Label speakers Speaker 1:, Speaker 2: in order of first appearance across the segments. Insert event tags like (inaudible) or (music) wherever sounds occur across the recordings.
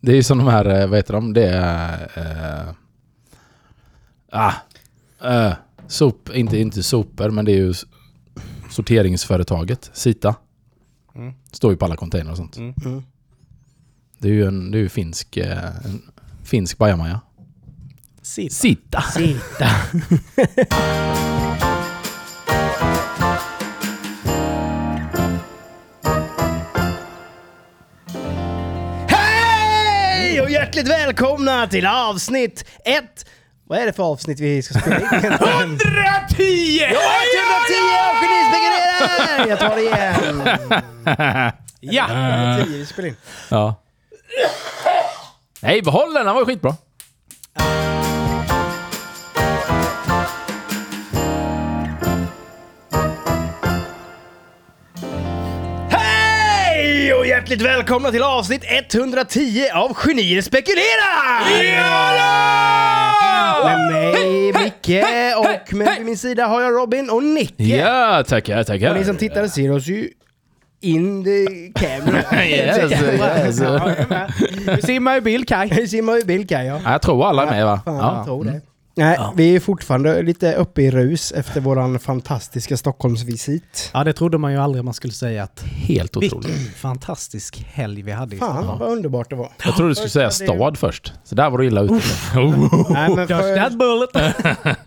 Speaker 1: Det är ju som de här, eh, vad heter de? Det är... Eh, ah, eh, sop, inte, inte sopor, men det är ju sorteringsföretaget, Sita.
Speaker 2: Mm.
Speaker 1: Står ju på alla container och sånt.
Speaker 2: Mm.
Speaker 3: Mm.
Speaker 1: Det är ju en, det är ju finsk, en finsk bajamaja.
Speaker 2: Sitt.
Speaker 1: Sita!
Speaker 3: Sitta. (laughs) hjärtligt välkomna till avsnitt ett. Vad är det för avsnitt vi ska spela in? (laughs) 110!
Speaker 2: 110!
Speaker 3: Ja, 110 av Genispekulerar! Jag tar det igen.
Speaker 2: Ja!
Speaker 3: 110 vi spelar in.
Speaker 1: Ja. Nej, behåll den! Den var ju skitbra.
Speaker 3: Hjärtligt välkomna till avsnitt 110 av Genier spekulerar! Med mig, Micke, och med vid min sida har jag Robin och Nicke.
Speaker 1: Ja, tackar, tackar.
Speaker 3: Och ni som tittar ser oss ju in the camera. (laughs)
Speaker 1: Yes, yes.
Speaker 2: Du simmar i bild Kaj. (laughs)
Speaker 3: Vi simmar ju bild kan jag.
Speaker 1: Ja, Jag tror alla är med va?
Speaker 3: Fan,
Speaker 1: Ja.
Speaker 3: jag tror det. Nej, vi är fortfarande lite uppe i rus efter våran fantastiska Stockholmsvisit.
Speaker 2: Ja, det trodde man ju aldrig man skulle säga att
Speaker 1: Helt otroligt.
Speaker 2: vilken fantastisk helg vi hade i
Speaker 3: Fan
Speaker 2: Stockholm.
Speaker 3: vad underbart det var.
Speaker 1: Jag trodde du skulle säga stad först. Så där var du illa ute. (laughs)
Speaker 3: Nej, men för,
Speaker 2: that bullet!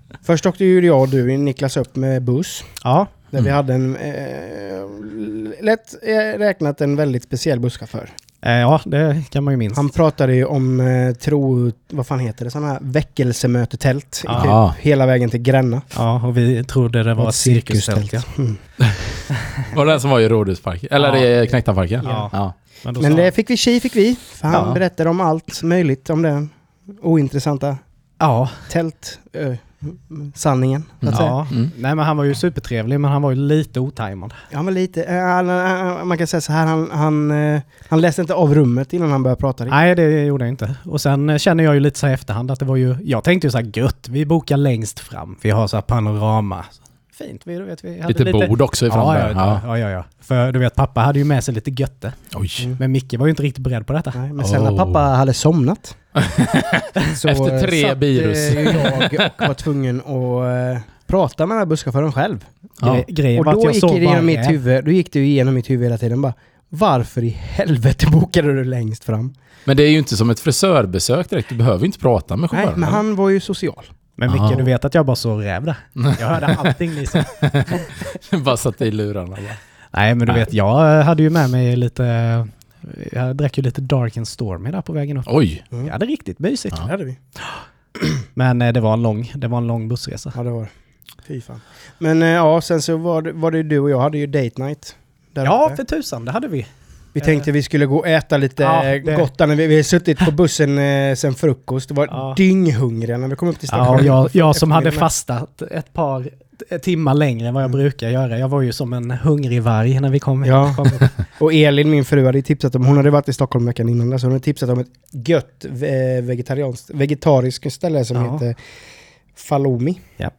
Speaker 2: (laughs)
Speaker 3: först åkte ju jag och du, Niklas, upp med buss.
Speaker 2: Ja,
Speaker 3: Där vi hade en, eh, lätt eh, räknat en väldigt speciell busschaufför.
Speaker 2: Eh, ja det kan man ju minst.
Speaker 3: Han pratade ju om eh, tro, vad fan heter det, sådana här väckelsemötetält. i
Speaker 1: Ja.
Speaker 3: Typ, hela vägen till Gränna.
Speaker 2: Ja, och vi trodde det var ett cirkustält. Ja.
Speaker 3: Mm. (laughs)
Speaker 1: Var det den som var i Rådhusparken? Eller
Speaker 2: Ja.
Speaker 1: i Knektarparken?
Speaker 2: Ja.
Speaker 1: ja.
Speaker 2: Men,
Speaker 3: Men det
Speaker 2: han-
Speaker 3: fick vi tji fick vi. För han
Speaker 2: Ja.
Speaker 3: berättade om allt möjligt om den ointressanta
Speaker 2: Ja,
Speaker 3: tält... Ö, sanningen, så att säga.
Speaker 2: ja.
Speaker 1: Mm.
Speaker 2: Nej men han var ju supertrevlig men han var ju lite otajmad.
Speaker 3: Ja men lite, eh, han, eh, man kan säga så här, han, han, eh, han läste inte av rummet innan han började prata.
Speaker 2: Nej det gjorde jag inte. Och sen eh, känner jag ju lite så här efterhand att det var ju, jag tänkte ju så här gött, vi bokar längst fram. Vi har så här panorama. Fint, vi, du vet, vi hade
Speaker 1: Lite bord också
Speaker 2: ja,
Speaker 1: där.
Speaker 2: ja,
Speaker 1: Ja.
Speaker 2: ja, ja, ja. För du vet, pappa hade ju med sig lite götte.
Speaker 1: Oj.
Speaker 3: Mm.
Speaker 2: Men Micke var ju inte riktigt beredd på detta.
Speaker 3: Nej, men sen när
Speaker 1: Oh.
Speaker 3: pappa hade somnat (laughs) så
Speaker 1: Efter tre
Speaker 3: satt,
Speaker 1: virus.
Speaker 3: eh, jag och var tvungen att eh, prata med den här busschauffören själv.
Speaker 1: Ja.
Speaker 2: Gre- Grejen
Speaker 3: Och då
Speaker 2: jag
Speaker 3: gick det
Speaker 2: bara
Speaker 3: igenom mitt huvud, då gick det ju igenom mitt huvud hela tiden bara varför i helvete bokade du längst fram?
Speaker 1: Men det är ju inte som ett frisörbesök direkt. Du behöver inte prata med
Speaker 3: Nej,
Speaker 1: chauffören.
Speaker 3: men han var ju social.
Speaker 2: Men Micke, du vet att jag bara såg räv där. Jag hörde (laughs) allting ni sa. (laughs)
Speaker 1: Bara satt i lurarna. Bara.
Speaker 2: Nej, men du
Speaker 1: Nej.
Speaker 2: vet, jag hade ju med mig lite... Jag drack ju lite Dark and Stormy där på vägen upp.
Speaker 1: Oj.
Speaker 3: Mm.
Speaker 2: Jag hade riktigt mysigt.
Speaker 1: Ja.
Speaker 3: Det hade vi. (clears throat)
Speaker 2: Men eh, det var en lång, det var en lång bussresa.
Speaker 3: Ja, det var. Fy fan. Men eh, ja, sen så var det, var det du och jag hade ju date night. Där
Speaker 2: Ja,
Speaker 3: uppe.
Speaker 2: för tusan, det hade vi.
Speaker 3: Vi tänkte vi skulle gå och äta lite
Speaker 2: Ja,
Speaker 3: eh, gott vi, vi har suttit på bussen eh, sen frukost. Det var
Speaker 2: Ja.
Speaker 3: dynghungriga när vi kom upp till
Speaker 2: Ja,
Speaker 3: stationen.
Speaker 2: och jag, jag som hade fastat ett par timmar längre än vad jag brukar göra. Jag var ju som en hungrig varg när vi kom,
Speaker 3: Ja.
Speaker 2: kom. (laughs)
Speaker 3: Och Elin, min fru, hade tipsat om, hon hade varit i Stockholm veckan innan, så hon hade tipsat om ett gött eh, vegetarianskt, vegetariskt ställe som
Speaker 2: Ja.
Speaker 3: heter Falomi.
Speaker 2: Ja.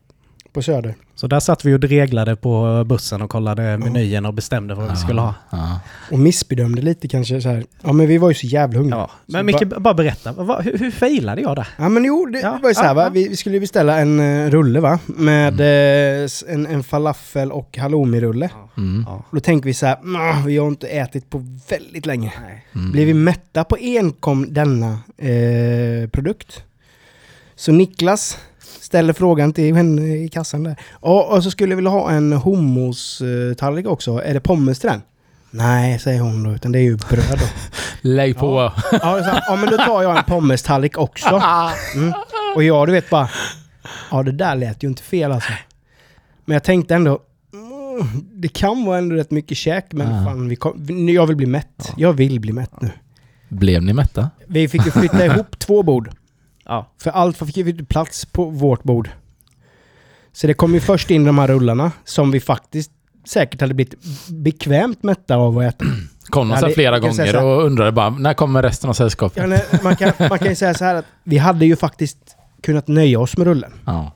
Speaker 3: På Söder.
Speaker 2: Så där satt vi och dreglade på bussen och kollade menyn och bestämde vad vi skulle ha.
Speaker 1: Ja.
Speaker 3: Och missbedömde lite kanske så här. Ja men vi var ju så jävla hungriga.
Speaker 2: Ja. Men Micke, bara berätta. Vad, hur, hur failade jag där?
Speaker 3: Ja men jo, det
Speaker 2: Ja,
Speaker 3: var ju så här
Speaker 2: ja,
Speaker 3: va.
Speaker 2: ja.
Speaker 3: Vi vi skulle ju beställa en uh, rulle va. Med eh, s- en, en falafel och halloumi-rulle.
Speaker 1: Mm.
Speaker 2: Ja.
Speaker 3: Och då tänker vi så här, "Nå, vi har inte ätit på väldigt länge.
Speaker 1: Mm.
Speaker 3: Blev vi mätta på enkom denna eh, produkt? Så Niklas ställer frågan till henne i kassan där. Och, och så skulle vi vilja ha en hummus-tallrik också. Är det pommes till den? Nej, säger hon då, utan det är ju bröd då. (laughs)
Speaker 1: Lägg på.
Speaker 3: Ja, så, här, ja men då tar jag en pommes-tallrik också. Mm. Och jag du vet bara, ja det där lät ju inte fel alltså. Men jag tänkte ändå, mm, det kan vara ändå rätt mycket käk, men
Speaker 1: Ja.
Speaker 3: fan, vi kom, jag vill bli mätt. Jag vill bli mätt nu.
Speaker 1: Blev ni mätta?
Speaker 3: Vi fick ju flytta ihop två bord.
Speaker 2: Ja.
Speaker 3: För allt fick ju plats på vårt bord. Så det kom ju först in de här rullarna som vi faktiskt säkert hade blivit bekvämt mätta av att äta. (clears throat)
Speaker 1: Kom de så här flera gånger
Speaker 3: så här.
Speaker 1: och undrade bara när kommer resten av sällskapet?
Speaker 3: Ja, nej, man, kan, man kan ju säga så här att vi hade ju faktiskt kunnat nöja oss med rullen.
Speaker 1: Ja.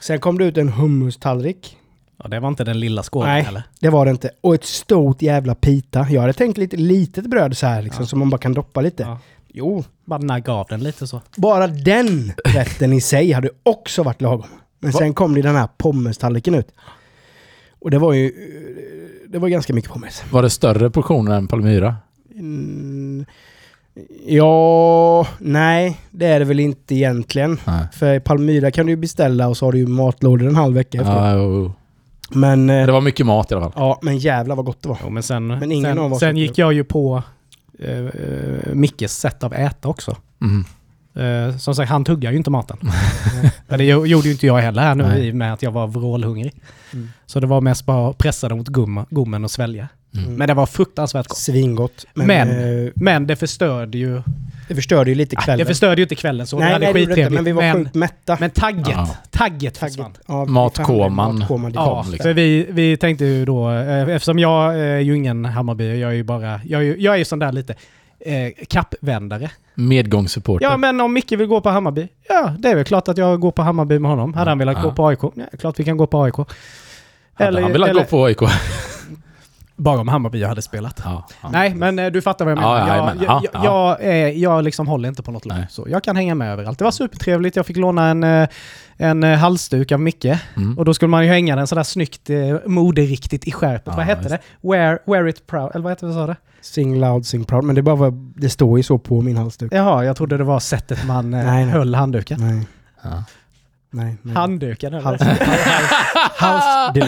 Speaker 3: Sen kom det ut en hummus-tallrik.
Speaker 2: ja, det var inte den lilla skålen
Speaker 3: Nej.
Speaker 2: eller?
Speaker 3: Det var det inte. Och ett stort jävla pita. Jag hade tänkt lite litet bröd så här liksom,
Speaker 2: Ja.
Speaker 3: som man bara kan droppa lite.
Speaker 2: Ja.
Speaker 3: Jo,
Speaker 2: Bara nagga av den lite så.
Speaker 3: bara den rätten i sig hade också varit lagom. Men
Speaker 1: Va?
Speaker 3: sen kom det den här pommestallriken ut. Och det var ju... Det var ganska mycket pommes.
Speaker 1: Var det större portioner än Palmyra?
Speaker 3: Mm, ja... Nej, det är det väl inte egentligen.
Speaker 1: Nej.
Speaker 3: För Palmyra kan du ju beställa och så har du ju matlådor en halv vecka efter.
Speaker 1: Ja, jo.
Speaker 3: Men... eh,
Speaker 1: det var mycket mat i alla fall.
Speaker 3: Ja, men jävla vad gott det var.
Speaker 2: Jo, men sen,
Speaker 3: Men ingen av
Speaker 2: sen,
Speaker 3: oss
Speaker 2: sen gick jag ju på eh, eh, Mickes sätt av äta också.
Speaker 1: Mm.
Speaker 2: Eh, som sagt, han tuggar ju inte maten. (laughs) men det gjo- gjorde ju inte jag heller här nu
Speaker 1: Nej.
Speaker 2: i och med att jag var vrålhungrig.
Speaker 3: Mm.
Speaker 2: Så det var mest bara att pressa det mot gumma, gommen och svälja.
Speaker 1: Mm.
Speaker 2: Men det var fruktansvärt gott.
Speaker 3: Svingott. Men,
Speaker 2: Men-
Speaker 3: eh,
Speaker 2: Men det förstörde ju...
Speaker 3: det förstörde ju lite kvällen.
Speaker 2: Det förstörde ju inte kvällen så. vi
Speaker 3: nej,
Speaker 2: hade
Speaker 3: nej, det det men vi var
Speaker 2: men,
Speaker 3: sjukt mätta.
Speaker 2: men tagget,
Speaker 1: Ja.
Speaker 2: tagget
Speaker 3: Tagget.
Speaker 2: försvann.
Speaker 3: Ja,
Speaker 1: Matkoman.
Speaker 3: Matkoman, det
Speaker 2: Ja,
Speaker 3: kom, liksom.
Speaker 2: för vi, vi tänkte ju då, eh, eftersom jag är ju ingen Hammarby, jag är ju bara, jag är ju, jag är ju sån där lite eh, kappvändare.
Speaker 1: Medgångssupporter.
Speaker 2: Ja, men om Micke vill gå på Hammarby, ja, det är väl klart att jag går på Hammarby med honom. Hade han velat
Speaker 1: Ja.
Speaker 2: gå på AIK, ja, klart vi kan gå på AIK.
Speaker 1: Hade han velat
Speaker 2: eller-
Speaker 1: gå på AIK?
Speaker 2: Bara om Hammarby hade spelat.
Speaker 1: Ja, ja.
Speaker 2: Nej, men eh, du fattar vad jag
Speaker 1: Ja,
Speaker 2: menar.
Speaker 1: ja,
Speaker 2: jag,
Speaker 1: men,
Speaker 2: jag,
Speaker 1: ja,
Speaker 2: jag,
Speaker 1: ja.
Speaker 2: jag, är- jag liksom håller inte på något lag.
Speaker 1: Nej.
Speaker 2: Så jag kan hänga med överallt. Det var supertrevligt. Jag fick låna en, eh, en eh, halsduk av Micke.
Speaker 1: Mm.
Speaker 2: Och då skulle man ju hänga den sådär snyggt eh, moderiktigt i skärpet.
Speaker 1: Ja,
Speaker 2: vad hette det? Wear, wear it proud. Eller vad hette det, sa det?
Speaker 3: Sing loud, sing proud. Men det, bara var, det står ju så på min halsduk.
Speaker 2: Jaha, jag trodde det var sättet man eh,
Speaker 3: Nej, nej.
Speaker 2: höll handduken.
Speaker 3: Nej,
Speaker 1: Ja.
Speaker 3: Nej. nej.
Speaker 2: Handduken eller?
Speaker 3: Hals, halsduk.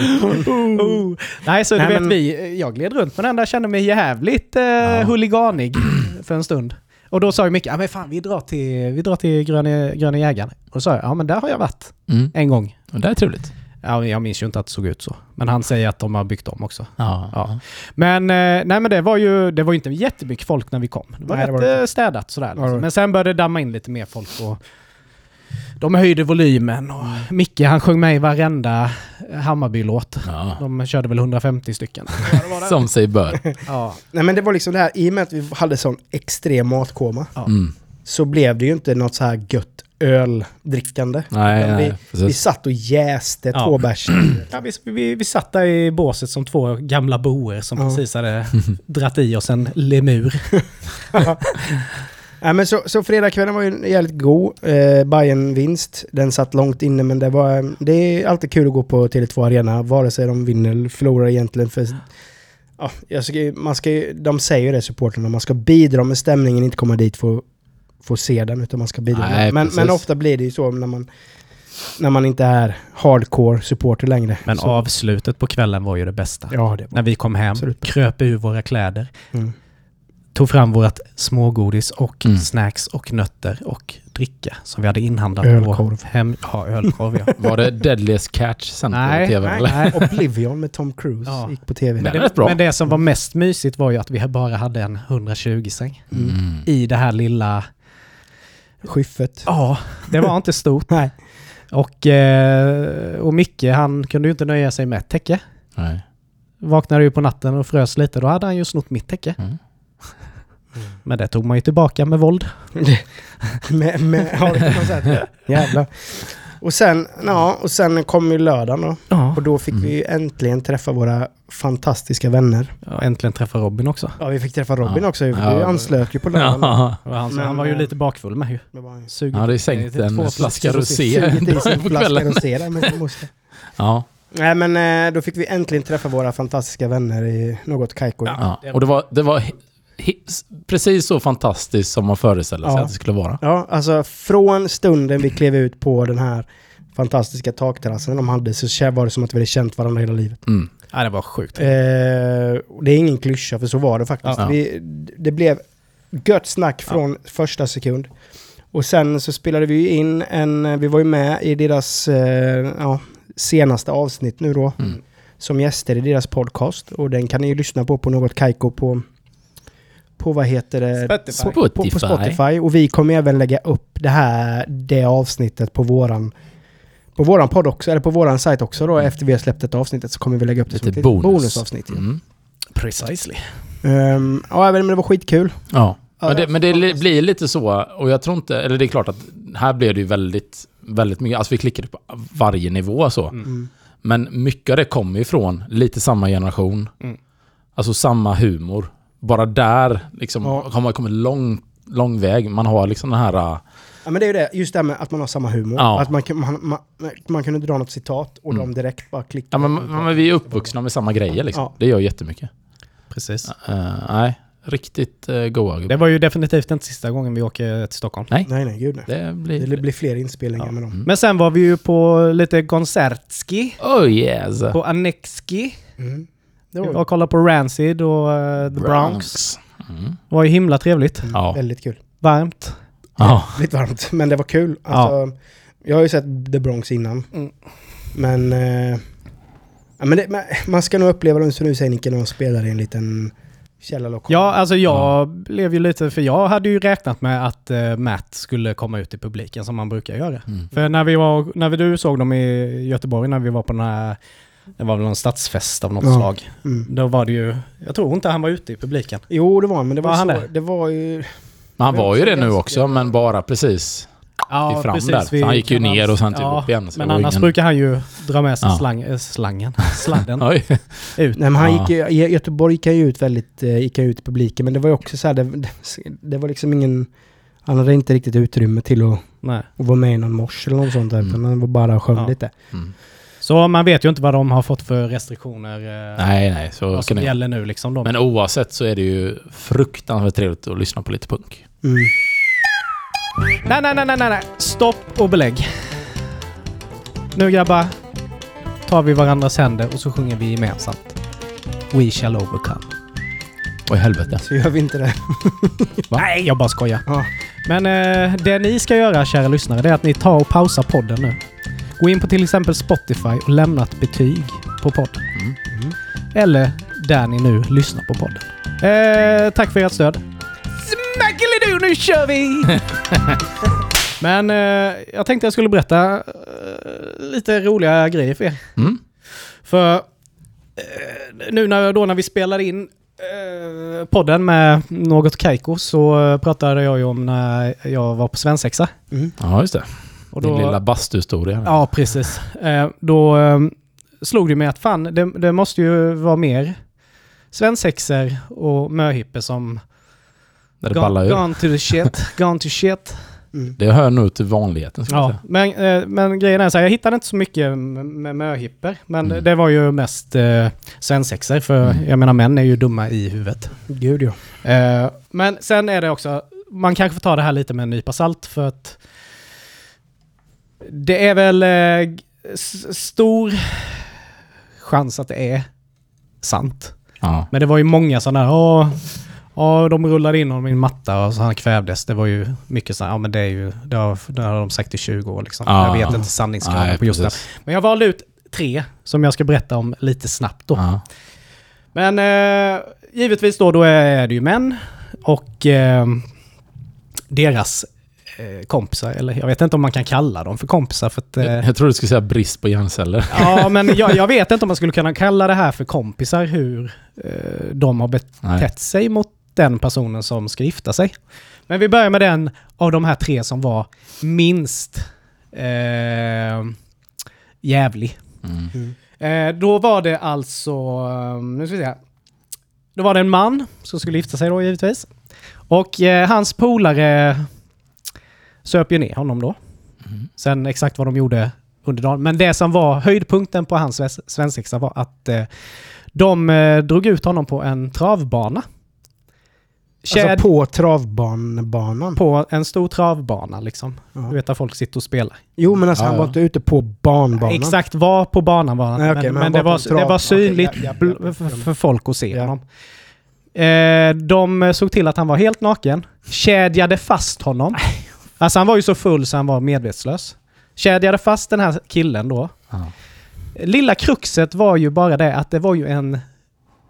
Speaker 2: Oh. Nej, så du
Speaker 3: Nej,
Speaker 2: vet
Speaker 3: men-
Speaker 2: vi, jag gled runt med den där, kände mig jävligt eh, huliganig för en stund. Och då sa ju Micke, ja men fan vi drar till, vi drar till Gröna, Gröna Jägaren. Och då sa jag, ja men där har jag varit
Speaker 1: Mm.
Speaker 2: en gång.
Speaker 1: Och det är trevligt.
Speaker 2: Ja, jag minns ju inte att det såg ut så. Men han säger att de har byggt om också.
Speaker 1: Ja.
Speaker 2: Ja. Men, eh, nej, men det var ju det var inte jättemycket folk när vi kom. Det var
Speaker 3: Nej, det
Speaker 2: rätt
Speaker 3: var det
Speaker 2: eh, städat sådär.
Speaker 3: Ja, det
Speaker 2: Liksom.
Speaker 3: det.
Speaker 2: Men sen började det damma in lite mer folk och de höjde volymen och Micke han sjöng med i varenda Hammarby-låt.
Speaker 1: Ja.
Speaker 2: De körde väl 150 stycken.
Speaker 1: Som sig bör. (laughs)
Speaker 2: ja.
Speaker 3: Nej men det var liksom det här, i och med att vi hade sån extrem matkoma
Speaker 1: Mm.
Speaker 3: så blev det ju inte något så här gött öldrickande.
Speaker 1: Nej, nej,
Speaker 3: vi,
Speaker 1: precis.
Speaker 3: vi satt och jäste
Speaker 2: Ja.
Speaker 3: två bärs. (clears throat)
Speaker 2: Ja, vi, vi, vi satt där i båset som två gamla boer som
Speaker 3: Ja.
Speaker 2: precis hade (laughs) dratt i oss en lemur. (laughs)
Speaker 3: Nej, men så, så fredagskvällen var ju jävligt god. Eh, bayern vinst Den satt långt inne men det var... Det är alltid kul att gå på Tele2 Arena vare sig de vinner eller förlorar egentligen. För, ja, jag ska, man ska, de säger ju det supporterna, man ska bidra med stämningen, inte komma dit för att se den utan man ska bidra.
Speaker 1: Nej,
Speaker 3: men, men ofta blir det ju så när man, när man inte är hardcore supporter längre.
Speaker 2: Men
Speaker 3: så,
Speaker 2: avslutet på kvällen var ju det bästa.
Speaker 3: Ja, det.
Speaker 2: När vi kom hem,
Speaker 3: Absolut.
Speaker 2: kröp ur våra kläder,
Speaker 3: Mm.
Speaker 2: Tog fram vårt smågodis och
Speaker 1: Mm.
Speaker 2: snacks och nötter och dricka som vi hade inhandlat
Speaker 3: Ölkorv.
Speaker 2: på hem... Ja, ölkorv ja. (laughs)
Speaker 1: Var det Deadliest Catch sen
Speaker 2: Nej,
Speaker 1: på tv?
Speaker 3: Nej,
Speaker 1: eller?
Speaker 3: nej, Oblivion med Tom Cruise
Speaker 2: Ja.
Speaker 3: gick på tv.
Speaker 1: Är
Speaker 2: det, men det som var mest mysigt var ju att vi bara hade en 120-säng.
Speaker 1: Mm.
Speaker 2: I det här lilla...
Speaker 3: Skyffet.
Speaker 2: Ja, det var inte stort. (laughs)
Speaker 3: Nej.
Speaker 2: Och, eh, och Micke, han kunde ju inte nöja sig med ett täcke.
Speaker 1: Nej.
Speaker 2: Vaknade ju på natten och frös lite, då hade han ju snott mitt täcke.
Speaker 1: Mm.
Speaker 2: Men det tog man ju tillbaka med våld. (laughs)
Speaker 3: med, med, ja, det kan man säga. (laughs) Jävlar. Och sen, ja, och sen kom ju lördagen då.
Speaker 2: Ja.
Speaker 3: Och då fick
Speaker 1: Mm.
Speaker 3: vi ju äntligen träffa våra fantastiska vänner.
Speaker 2: Och äntligen träffa Robin också.
Speaker 3: Ja, vi fick träffa Robin
Speaker 1: Ja.
Speaker 3: också. Vi
Speaker 1: Ja.
Speaker 3: anslöt ju på lördagen. (laughs)
Speaker 1: Ja.
Speaker 2: Han,
Speaker 3: Men,
Speaker 2: han var ju
Speaker 3: eh,
Speaker 2: lite bakfull med ju.
Speaker 1: Han hade ju sänkt en flaska rosé
Speaker 3: Sugit i sig en
Speaker 1: på
Speaker 3: flaska
Speaker 1: kvällen.
Speaker 3: rosé där med.
Speaker 1: Ja.
Speaker 3: Nej men eh, då fick vi äntligen träffa våra fantastiska vänner i något kajko.
Speaker 1: ja. Och det var, det var precis så fantastiskt som man föreställde sig
Speaker 3: Ja.
Speaker 1: att det skulle vara.
Speaker 3: Ja, alltså från stunden vi klev ut på den här fantastiska takterrassen de hade så var det som att vi hade känt varandra hela livet.
Speaker 1: Mm.
Speaker 2: Ja, det var sjukt.
Speaker 3: Eh, det är ingen klyscha för så var det faktiskt.
Speaker 1: Ja.
Speaker 3: Vi, det blev gött snack från första sekund. Och sen så spelade vi ju in en, vi var ju med i deras eh, ja, senaste avsnitt nu då.
Speaker 1: Mm.
Speaker 3: Som gäster i deras podcast. Och den kan ni ju lyssna på på något Kaiko på på vad heter det?
Speaker 2: Spotify.
Speaker 3: På, på, på Spotify. Och vi kommer även lägga upp det här, det avsnittet på våran på våran podd också, eller på våran sajt också då. Efter vi har släppt ett avsnittet så kommer vi lägga upp det som
Speaker 1: Lite
Speaker 3: ett
Speaker 1: bonus.
Speaker 3: bonusavsnitt.
Speaker 1: Mm.
Speaker 2: Precisely.
Speaker 3: Um, ja, men det var skitkul.
Speaker 1: Ja.
Speaker 3: Ja,
Speaker 1: Men det, men det li- blir lite så, och jag tror inte, eller det är klart att här blev det ju väldigt, väldigt mycket, alltså vi klickade på varje nivå så.
Speaker 3: Mm.
Speaker 1: Men mycket av det kommer ju från lite samma generation.
Speaker 2: Mm.
Speaker 1: Alltså samma humor. Bara där liksom
Speaker 3: Ja.
Speaker 1: har man kommit långt lång väg. Man har liksom den här... äh,
Speaker 3: Ja men det är ju det, just det här med att man har samma humor.
Speaker 1: Ja.
Speaker 3: Att man, kan- man, man, man kunde dra något citat och
Speaker 1: Mm.
Speaker 3: de direkt bara klickar.
Speaker 1: Ja, men, men vi är uppvuxna med samma grejer liksom.
Speaker 3: Ja.
Speaker 1: Det gör jättemycket.
Speaker 2: Precis.
Speaker 1: Uh, nej, riktigt uh, goa
Speaker 2: Det var ju definitivt inte sista gången vi åker till Stockholm.
Speaker 3: Nej nej, gud nej.
Speaker 1: Det blir...
Speaker 3: Det blir fler inspelningar
Speaker 1: Ja.
Speaker 3: med dem.
Speaker 1: Mm.
Speaker 2: Men sen var vi ju på lite konsertski
Speaker 1: Oh yes!
Speaker 2: på Annexki.
Speaker 3: Mm. Det var
Speaker 2: var och kollade på Rancid och eh, The Bronx.
Speaker 1: Mm.
Speaker 2: Det var ju himla trevligt.
Speaker 3: mm,
Speaker 1: Ja.
Speaker 3: väldigt kul.
Speaker 2: Varmt.
Speaker 1: Ja. (laughs)
Speaker 3: Lite varmt, men det var kul. Alltså, Jag har ju sett The Bronx innan.
Speaker 2: Mm.
Speaker 3: Men... Eh, ja, men det, man, man ska nog uppleva det som du säger Nicke, när de spelar i en liten källarlokal.
Speaker 2: Ja, alltså jag
Speaker 1: Ja.
Speaker 2: blev ju lite... För jag hade ju räknat med att eh, Matt skulle komma ut i publiken som man brukar göra.
Speaker 1: Mm.
Speaker 2: För när vi var... När vi, du såg dem i Göteborg, när vi var på den här... Det var väl någon stadsfest av något
Speaker 3: Ja.
Speaker 2: slag.
Speaker 3: Mm.
Speaker 2: Då var det ju... Jag tror inte han var ute i publiken.
Speaker 3: Jo, det var han, men det var,
Speaker 2: Var han
Speaker 3: så,
Speaker 2: det?
Speaker 3: det var ju...
Speaker 1: Men han var ju det
Speaker 3: också
Speaker 1: nu
Speaker 3: ganska-
Speaker 1: också, men bara precis
Speaker 2: Ja,
Speaker 1: i fram där. För han gick ju ner och sen typ upp igen. så
Speaker 2: Men annars
Speaker 1: ingen-
Speaker 2: brukar han ju dra med sig
Speaker 1: Ja.
Speaker 2: slang, eh, slangen, sladden, (laughs)
Speaker 1: Oj.
Speaker 2: ut.
Speaker 3: Nej, men han
Speaker 1: Ja.
Speaker 3: gick, i Göteborg gick han ju ut väldigt, eh, gick han ut i publiken, men det var ju också så här, det, det, var liksom ingen... Han hade inte riktigt utrymme till att,
Speaker 2: Nej.
Speaker 3: att vara med i någon mors eller något sånt där,
Speaker 1: Mm.
Speaker 3: utan han var bara och sjöng
Speaker 2: Ja.
Speaker 3: lite.
Speaker 1: Mm.
Speaker 2: Så man vet ju inte vad de har fått för restriktioner. eh,
Speaker 1: Nej, nej. Så
Speaker 2: vad som gäller nu liksom. De.
Speaker 1: Men oavsett så är det ju fruktansvärt trevligt att lyssna på lite punk.
Speaker 3: Mm.
Speaker 2: Nej, nej, nej, nej, nej, nej. Stopp och belägg. Nu grabbar tar vi varandras händer och så sjunger vi gemensamt. We shall overcome.
Speaker 1: Oj, helvete.
Speaker 3: Så gör vi inte det. (laughs)
Speaker 2: Nej, jag bara skojar.
Speaker 3: Ja.
Speaker 2: Men eh, det ni ska göra, kära lyssnare, det är att ni tar och pausar podden nu. Gå in på till exempel Spotify och lämna ett betyg på podden.
Speaker 1: Mm.
Speaker 2: Eller där ni nu lyssnar på podden. Eh, tack för ert stöd. Smackelido, nu kör vi! (laughs) Men eh, jag tänkte jag skulle berätta eh, lite roliga grejer för er.
Speaker 1: Mm.
Speaker 2: För eh, nu när, då när vi spelade in eh, podden med Något Kaiko så eh, pratade jag ju om när jag var på svensexa.
Speaker 3: Mm.
Speaker 1: Ja, just det.
Speaker 2: Och
Speaker 1: Din lilla bastuhistoria.
Speaker 2: Ja, precis. Eh, då eh, slog det mig att fan, det, det måste ju vara mer svensexor och möhippor som
Speaker 1: Där det ballar
Speaker 2: gone, gone to the shit, (laughs) gone to shit.
Speaker 3: Mm.
Speaker 1: Det hör nog till vanligheten. Ska
Speaker 2: Ja, men, eh, men grejen är så här, jag hittade inte så mycket med, möhippor. Men
Speaker 1: Mm.
Speaker 2: det var ju mest eh, svensexor, för
Speaker 1: Mm.
Speaker 2: jag menar män är ju dumma i huvudet.
Speaker 3: Gud ja.
Speaker 2: Eh, men sen är det också, man kanske får ta det här lite med en nypa salt för att det är väl eh, stor chans att det är sant.
Speaker 1: Ja.
Speaker 2: Men det var ju många sådana här, åh, åh, de rullade in honom i en matta och så han kvävdes. Det var ju mycket så här, ja men det är ju, det har, det har de sagt i 20 år liksom.
Speaker 1: Ja.
Speaker 2: jag vet inte sanningsgraden
Speaker 1: Nej,
Speaker 2: på just det. Men jag valde ut tre som jag ska berätta om lite snabbt då.
Speaker 1: Ja.
Speaker 2: Men eh, givetvis då, då är det ju män och eh, deras kompisar, eller jag vet inte om man kan kalla dem för kompisar för att... Eh,
Speaker 1: Jag, jag tror du skulle säga brist på hjärnceller.
Speaker 2: ja, (laughs) men jag, jag vet inte om man skulle kunna kalla det här för kompisar, hur eh, de har
Speaker 1: Nej.
Speaker 2: betett sig mot den personen som ska gifta sig. Men vi börjar med den av de här tre som var minst eh, jävlig.
Speaker 1: Mm.
Speaker 3: Mm.
Speaker 2: Eh, då var det alltså, eh, nu ska vi se. Då var det en man som skulle gifta sig då givetvis. Och eh, hans polare söp ju ner honom då.
Speaker 1: Mm.
Speaker 2: Sen exakt vad de gjorde under dagen. Men det som var höjdpunkten på hans svensexa var att eh, de eh, drog ut honom på en travbana. Tjäd
Speaker 3: Alltså på travbanan.
Speaker 2: på en stor travbana liksom.
Speaker 3: Ja.
Speaker 2: Du vet där folk sitter och spelar.
Speaker 3: Jo men alltså
Speaker 1: Ja,
Speaker 3: han
Speaker 1: ja.
Speaker 3: var inte ute på banbanan.
Speaker 2: Exakt var på banan var han.
Speaker 3: Nej, okej,
Speaker 2: men,
Speaker 3: men han
Speaker 2: det,
Speaker 3: var en
Speaker 2: det var
Speaker 3: trav-
Speaker 2: synligt
Speaker 3: okej, ja, ja, ja, ja.
Speaker 2: bl- för, för folk att se
Speaker 3: Ja.
Speaker 2: honom. Eh, de såg till att han var helt naken. Kedjade fast honom. (laughs) Alltså han var ju så full så han var medvetslös. Kedjade fast den här killen då.
Speaker 1: Ja.
Speaker 2: Lilla kruxet var ju bara det att det var ju en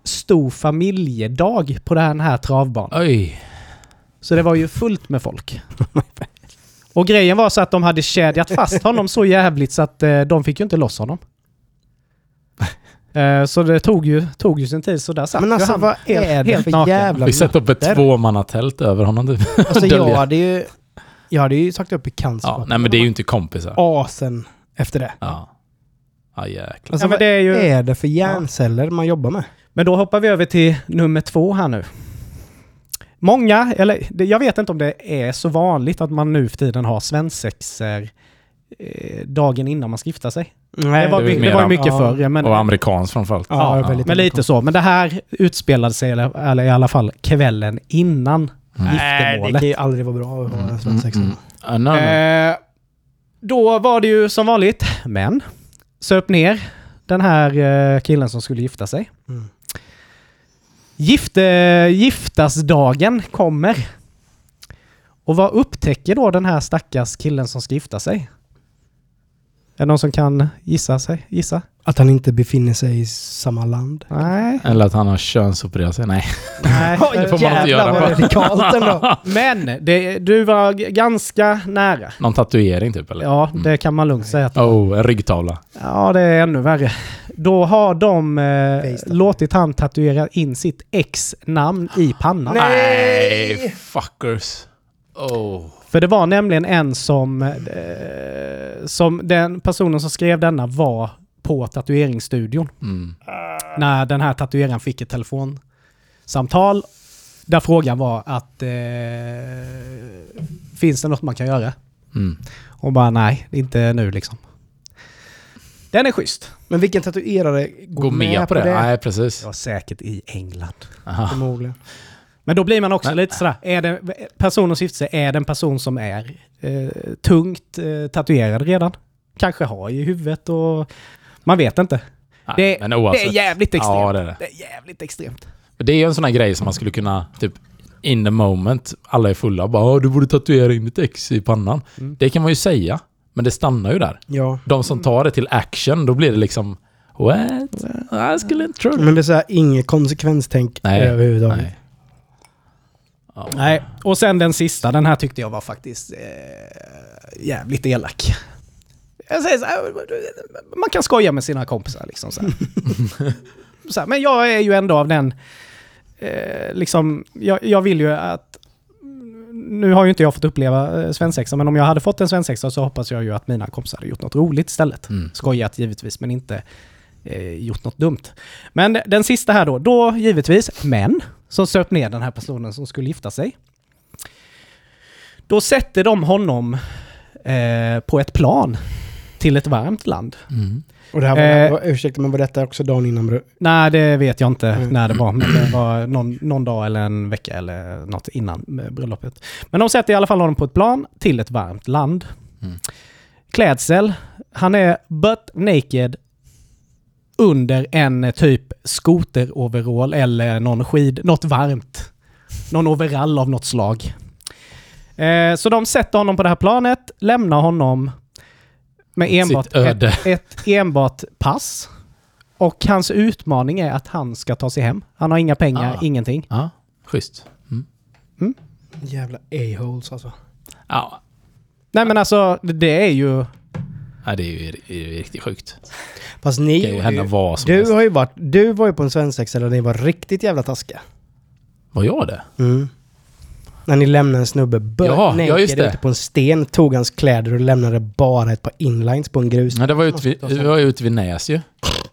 Speaker 2: stor familjedag på den här travbanan.
Speaker 1: Oj.
Speaker 2: Så det var ju fullt med folk. Och grejen var så att de hade kedjat fast honom så jävligt så att eh, de fick ju inte loss honom. (laughs) Eh, så det tog ju, tog ju sin tid, så där satt
Speaker 3: Men alltså
Speaker 2: han
Speaker 3: vad är
Speaker 2: helt,
Speaker 3: det
Speaker 2: helt
Speaker 3: för
Speaker 2: naken.
Speaker 3: jävla
Speaker 1: Vi sätter upp ett tvåmannatält över honom. typ.
Speaker 3: Alltså jag hade ju... Jag hade ju sagt upp i cancer.
Speaker 1: Ja, nej men det är ju inte kompisar.
Speaker 3: Asen efter det.
Speaker 1: Ja. Ja jäklar.
Speaker 3: Alltså
Speaker 2: Ja, men
Speaker 3: vad
Speaker 2: det är ju-
Speaker 3: är det för hjärnceller man jobbar med?
Speaker 2: Men då hoppar vi över till nummer två här nu. Många, eller jag vet inte om det är så vanligt att man nu för tiden har svensexor eh, dagen innan man skiftar sig.
Speaker 3: Nej,
Speaker 2: det var,
Speaker 1: det
Speaker 2: det var mycket
Speaker 3: ja.
Speaker 2: förr. Men,
Speaker 1: Och amerikanskt framförallt.
Speaker 3: Ja,
Speaker 2: ja,
Speaker 3: väldigt
Speaker 2: men lite så. Men det här utspelade sig, eller, eller i alla fall kvällen innan
Speaker 1: Mm.
Speaker 3: Nej, det kan ju aldrig vara bra att ha en svensexa.
Speaker 1: Mm, mm. Ah, no, no.
Speaker 2: Eh, då var det ju som vanligt män. Söp ner den här eh, killen som skulle gifta sig.
Speaker 3: Mm.
Speaker 2: Gifte, giftasdagen kommer. Och vad upptäcker då den här stackars killen som ska gifta sig? Är det någon som kan gissa sig? Gissa?
Speaker 3: Att han inte befinner sig i samma land.
Speaker 2: Nej.
Speaker 1: Eller att han har könsopererat sig. Nej.
Speaker 2: Nej. (laughs)
Speaker 1: det får man inte göra.
Speaker 3: vad radikalt ändå. (laughs)
Speaker 2: Men det, du var ganska nära.
Speaker 1: Någon tatuering typ eller?
Speaker 2: Ja, det kan man lugnt säga. Att,
Speaker 1: Oh, en ryggtavla.
Speaker 2: ja, det är ännu värre. Då har de eh, låtit han tatuera in sitt ex-namn i pannan.
Speaker 3: Nej!
Speaker 1: fuckers. Oh.
Speaker 2: För det var nämligen en som... Eh, som den personen som skrev denna var på tatueringsstudion.
Speaker 1: Mm.
Speaker 2: När den här tatueraren fick ett telefonsamtal. Där frågan var att... Eh, finns det något man kan göra?
Speaker 1: Mm.
Speaker 2: Och bara nej, inte nu liksom. Den är schysst.
Speaker 3: Men vilken tatuerare går,
Speaker 1: Gå med, på det. Nej, precis.
Speaker 2: Det var säkert i England.
Speaker 1: Aha.
Speaker 3: Förmodligen.
Speaker 2: Men då blir man också
Speaker 1: Men-
Speaker 2: lite sådär, är det, personen som gifter sig, är det en person som är eh, tungt eh, tatuerad redan? Kanske har i huvudet och man vet inte.
Speaker 1: Nej,
Speaker 2: Det-
Speaker 1: men
Speaker 2: Det
Speaker 1: oavsett.
Speaker 2: är jävligt extremt.
Speaker 1: Ja, det är det.
Speaker 2: det är jävligt extremt.
Speaker 1: Det är ju en sån här grej som man skulle kunna, typ in the moment, alla är fulla bara "Ja, du borde tatuera in ditt ex i pannan.
Speaker 2: Mm.
Speaker 1: Det kan man ju säga, men det stannar ju där.
Speaker 3: Ja.
Speaker 1: De som tar det till action, då blir det liksom What? Jag skulle inte tro det.
Speaker 3: Men det är så här, inget konsekvenstänk
Speaker 1: Nej.
Speaker 3: överhuvudtaget.
Speaker 1: Nej. Ja.
Speaker 2: Nej, och sen den sista, den här tyckte jag var faktiskt eh, jävligt elak. Jag säger så här, man kan skoja med sina kompisar liksom så här. (laughs) så här, Men jag är ju ändå av den, eh, liksom, jag, jag vill ju att nu har ju inte jag fått uppleva eh, svensexa, men om jag hade fått en svensexa så hoppas jag ju att mina kompisar hade gjort något roligt istället.
Speaker 1: Mm.
Speaker 2: Skojat givetvis, men inte eh, gjort något dumt. Men den sista här då, då givetvis män som söp ner den här personen som skulle gifta sig. Då sätter de honom eh, på ett plan till ett varmt land.
Speaker 1: Mm.
Speaker 3: Och det här var,
Speaker 2: Eh.
Speaker 3: ursäkta men var detta också dagen innan
Speaker 2: Nej, det vet jag inte
Speaker 3: Mm.
Speaker 2: när det var, men det var någon, någon dag eller en vecka eller något innan eh, bröllopet. Men de sätter i alla fall honom på ett plan till ett varmt land.
Speaker 1: Mm.
Speaker 2: Klädsel, han är butt naked under en eh, typ skoteroverall eller någon skid, något varmt. Någon overall av något slag. Eh, så de sätter honom på det här planet, lämnar honom med enbart ett, ett enbart pass. Och hans utmaning är att han ska ta sig hem. Han har inga pengar,
Speaker 1: Ah.
Speaker 2: ingenting.
Speaker 1: Ja, schysst. Mm.
Speaker 3: Jävla a-holes alltså.
Speaker 1: Ja,
Speaker 2: Nej men alltså, det är ju...
Speaker 1: Nej, det är ju, det är ju riktigt sjukt.
Speaker 3: Fast
Speaker 1: Det
Speaker 3: ni...
Speaker 1: kan ju hända vad som
Speaker 3: du
Speaker 1: helst.
Speaker 3: har ju varit... Du var ju på en svensexa där ni var riktigt jävla taskiga.
Speaker 1: Var jag det?
Speaker 3: Mm. När ni lämnade en snubbe
Speaker 1: Ja, ja, just det.
Speaker 3: ute på en sten, tog hans kläder och lämnade bara ett par inlines på en grus.
Speaker 1: Nej, det var ute vid, det var ute vid Näs ju.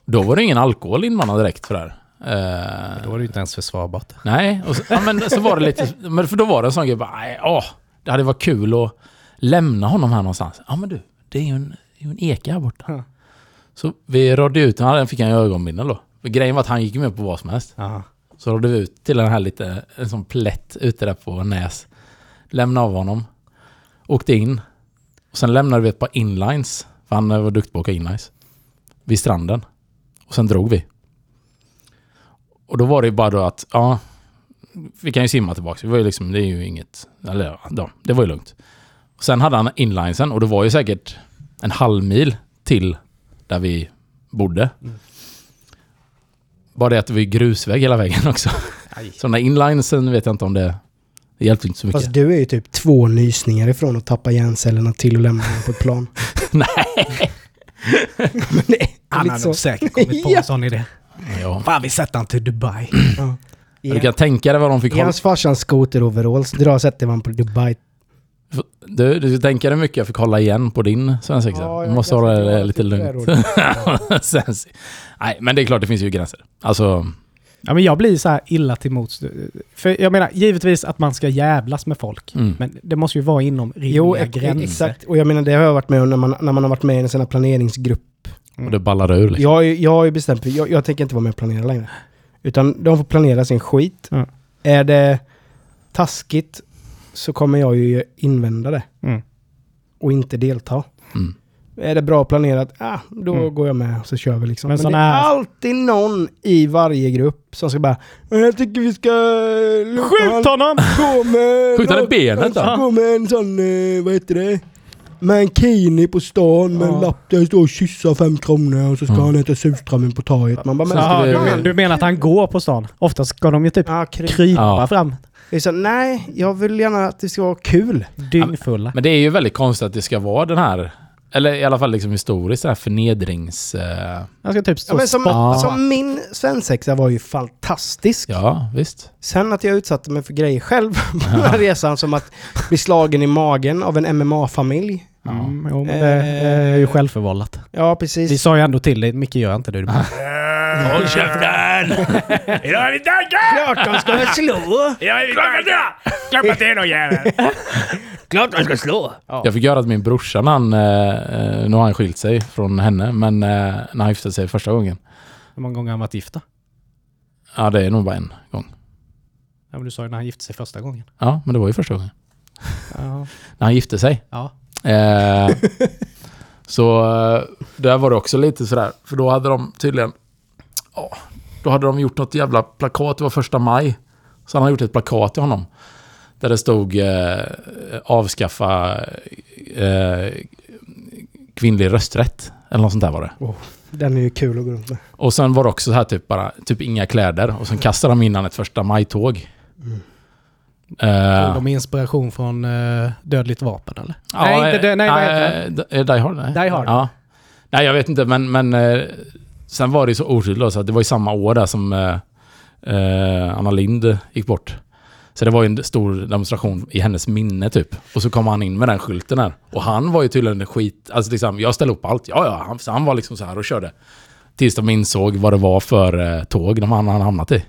Speaker 1: Då var det ingen alkohol inblandad direkt för det här. Eh,
Speaker 2: Då var det inte ens försvarbart.
Speaker 1: Nej, och så, ja, men så var det lite... Men för då var det en sån grej bara, nej, åh, det hade varit kul att lämna honom här någonstans. Ja men du, det är ju en, det är ju en eka här borta.
Speaker 2: Ja.
Speaker 1: Så vi rådde ut, han fick han ju ögonbindel då. För grejen var att han gick med på vad som helst.
Speaker 2: Aha.
Speaker 1: Så rådde vi ut till den här lite, en sån plätt ute där på Näs. Lämnade av honom. Åkte in. Och sen lämnade vi ett par inlines. För han var duktig på att åka inlines. Vid stranden. Och sen drog vi. Och då var det ju bara då att, ja. Vi kan ju simma tillbaka. Det var ju liksom, det är ju inget, eller ja, det var ju lugnt. Och sen hade han inlinesen och det var ju säkert en halv mil till där vi bodde.
Speaker 2: Mm.
Speaker 1: Bara det att det var grusväg hela vägen också.
Speaker 2: Aj.
Speaker 1: Så den där inlinesen vet jag inte om det... Det hjälpte inte så mycket.
Speaker 3: Fast du är ju typ två nysningar ifrån att tappa hjärncellerna till att lämna honom på ett plan. (laughs)
Speaker 1: Nej! (laughs)
Speaker 3: Men det
Speaker 2: Han har
Speaker 3: så.
Speaker 2: nog säkert kommit på (laughs)
Speaker 3: Ja.
Speaker 2: en sån idé.
Speaker 1: Ja.
Speaker 2: Fan, vi sätter han till Dubai.
Speaker 3: Ja.
Speaker 1: Du kan tänka dig vad de fick hålla...
Speaker 3: hans farsans skoteroveralls drar sätter man på Dubai.
Speaker 1: Du, du tänka dig mycket jag fick hålla igen på din svensexa.
Speaker 3: Ja,
Speaker 1: du
Speaker 3: jag
Speaker 1: måste hålla
Speaker 3: sätta
Speaker 1: det lite lugnt. (laughs) Nej, men det är klart det finns ju gränser. Alltså...
Speaker 2: Ja, men jag blir så här illa till mots. För jag menar, givetvis att man ska jävlas med folk.
Speaker 1: Mm.
Speaker 2: Men det måste ju vara inom rimliga
Speaker 3: Jo,
Speaker 2: gränser.
Speaker 3: exakt. Och jag menar, det har jag varit med om när man, när man har varit med i en sån här planeringsgrupp.
Speaker 1: Och det ballar ur liksom.
Speaker 3: Jag, jag har ju bestämt jag, jag tänker inte vara med och planera längre. Utan de får planera sin skit.
Speaker 2: Ja.
Speaker 3: Är det taskigt så kommer jag ju invända det.
Speaker 2: Mm.
Speaker 3: Och inte delta.
Speaker 1: Mm.
Speaker 3: Är det bra planerat, ah, då
Speaker 2: Mm.
Speaker 3: går jag med så kör vi liksom.
Speaker 2: Men
Speaker 3: Men, det är
Speaker 2: här-
Speaker 3: alltid någon i varje grupp som ska bara Jag tycker vi ska... låta
Speaker 2: Skjut honom! (laughs)
Speaker 3: Gå med... (laughs)
Speaker 1: Skjut han i benet då?
Speaker 3: gå med en sån, eh, vad heter det? Mankini på stan med en
Speaker 2: Ja.
Speaker 3: lapp där det står kyssa fem kronor och så ska
Speaker 1: Ja.
Speaker 3: han äta surströmming på torget. Man bara, men
Speaker 2: Jaha,
Speaker 1: vi-
Speaker 2: du, men, du menar att han går på stan? Oftast ska de ju typ
Speaker 3: Ja, kry-
Speaker 2: krypa
Speaker 1: Ja.
Speaker 2: fram.
Speaker 3: Det är så, nej, jag vill gärna att det ska vara kul.
Speaker 2: Dyngfulla.
Speaker 1: Men det är ju väldigt konstigt att det ska vara den här, eller i alla fall liksom historiskt, den här förnedrings... Eh,
Speaker 2: Han ska typ stå
Speaker 3: Ja, men som, som min svensexa var ju fantastisk.
Speaker 1: ja, visst.
Speaker 3: Sen att jag utsatte mig för grejer själv (laughs) på den här resan som att bli slagen i magen av en MMA-familj.
Speaker 2: Mm, jo, men det, det är ju självförvållat.
Speaker 3: Ja,
Speaker 2: Vi
Speaker 3: precis.
Speaker 2: sa ju ändå till dig, Micke gör inte det. (laughs)
Speaker 1: Håll käften! (laughs)
Speaker 4: Idag är vi taggade!
Speaker 3: Klart de ska slå!
Speaker 4: Idag är vi taggade! Klappa till då jävel! (laughs) Klart de ska slå!
Speaker 1: Jag fick göra att min brorsa, när han, eh, nu har han skilt sig från henne, men eh, när han gifte sig första gången.
Speaker 2: hur många gånger har han varit gifta?
Speaker 1: Ja, det är nog bara en gång.
Speaker 2: Ja, men du sa ju när han gifte sig första gången.
Speaker 1: Ja, men det var ju första gången.
Speaker 2: Ja. (laughs)
Speaker 1: När han gifte sig.
Speaker 2: ja.
Speaker 1: Eh, så eh, där var det också lite sådär, för då hade de tydligen... Ja, då hade de gjort något jävla plakat, det var första maj. Så han hade gjort ett plakat till honom. Där det stod eh, avskaffa eh, kvinnlig rösträtt. Eller något sånt där var det.
Speaker 3: Den är ju kul att gå runt med.
Speaker 1: Och sen var det också så här typ bara, typ inga kläder. Och sen kastade de in han ett första maj-tåg.
Speaker 2: Tog
Speaker 1: Eh,
Speaker 2: de inspiration från uh, Dödligt vapen eller?
Speaker 1: Ja,
Speaker 2: nej, inte, det, nej, vad heter
Speaker 1: eh, d- eh, Die Hard? Nej.
Speaker 2: Die Hard.
Speaker 1: Ja. Nej, jag vet inte, men, men eh, sen var det så oskyldigt så det var ju samma år där som eh, eh, Anna Lind gick bort. Så det var ju en stor demonstration i hennes minne typ. Och så kom han in med den skylten där. Och han var ju tydligen en skit... Alltså liksom, jag ställde upp allt. Ja, ja. Han, så han var liksom så här och körde. Tills de insåg vad det var för eh, tåg de han hade hamnat i.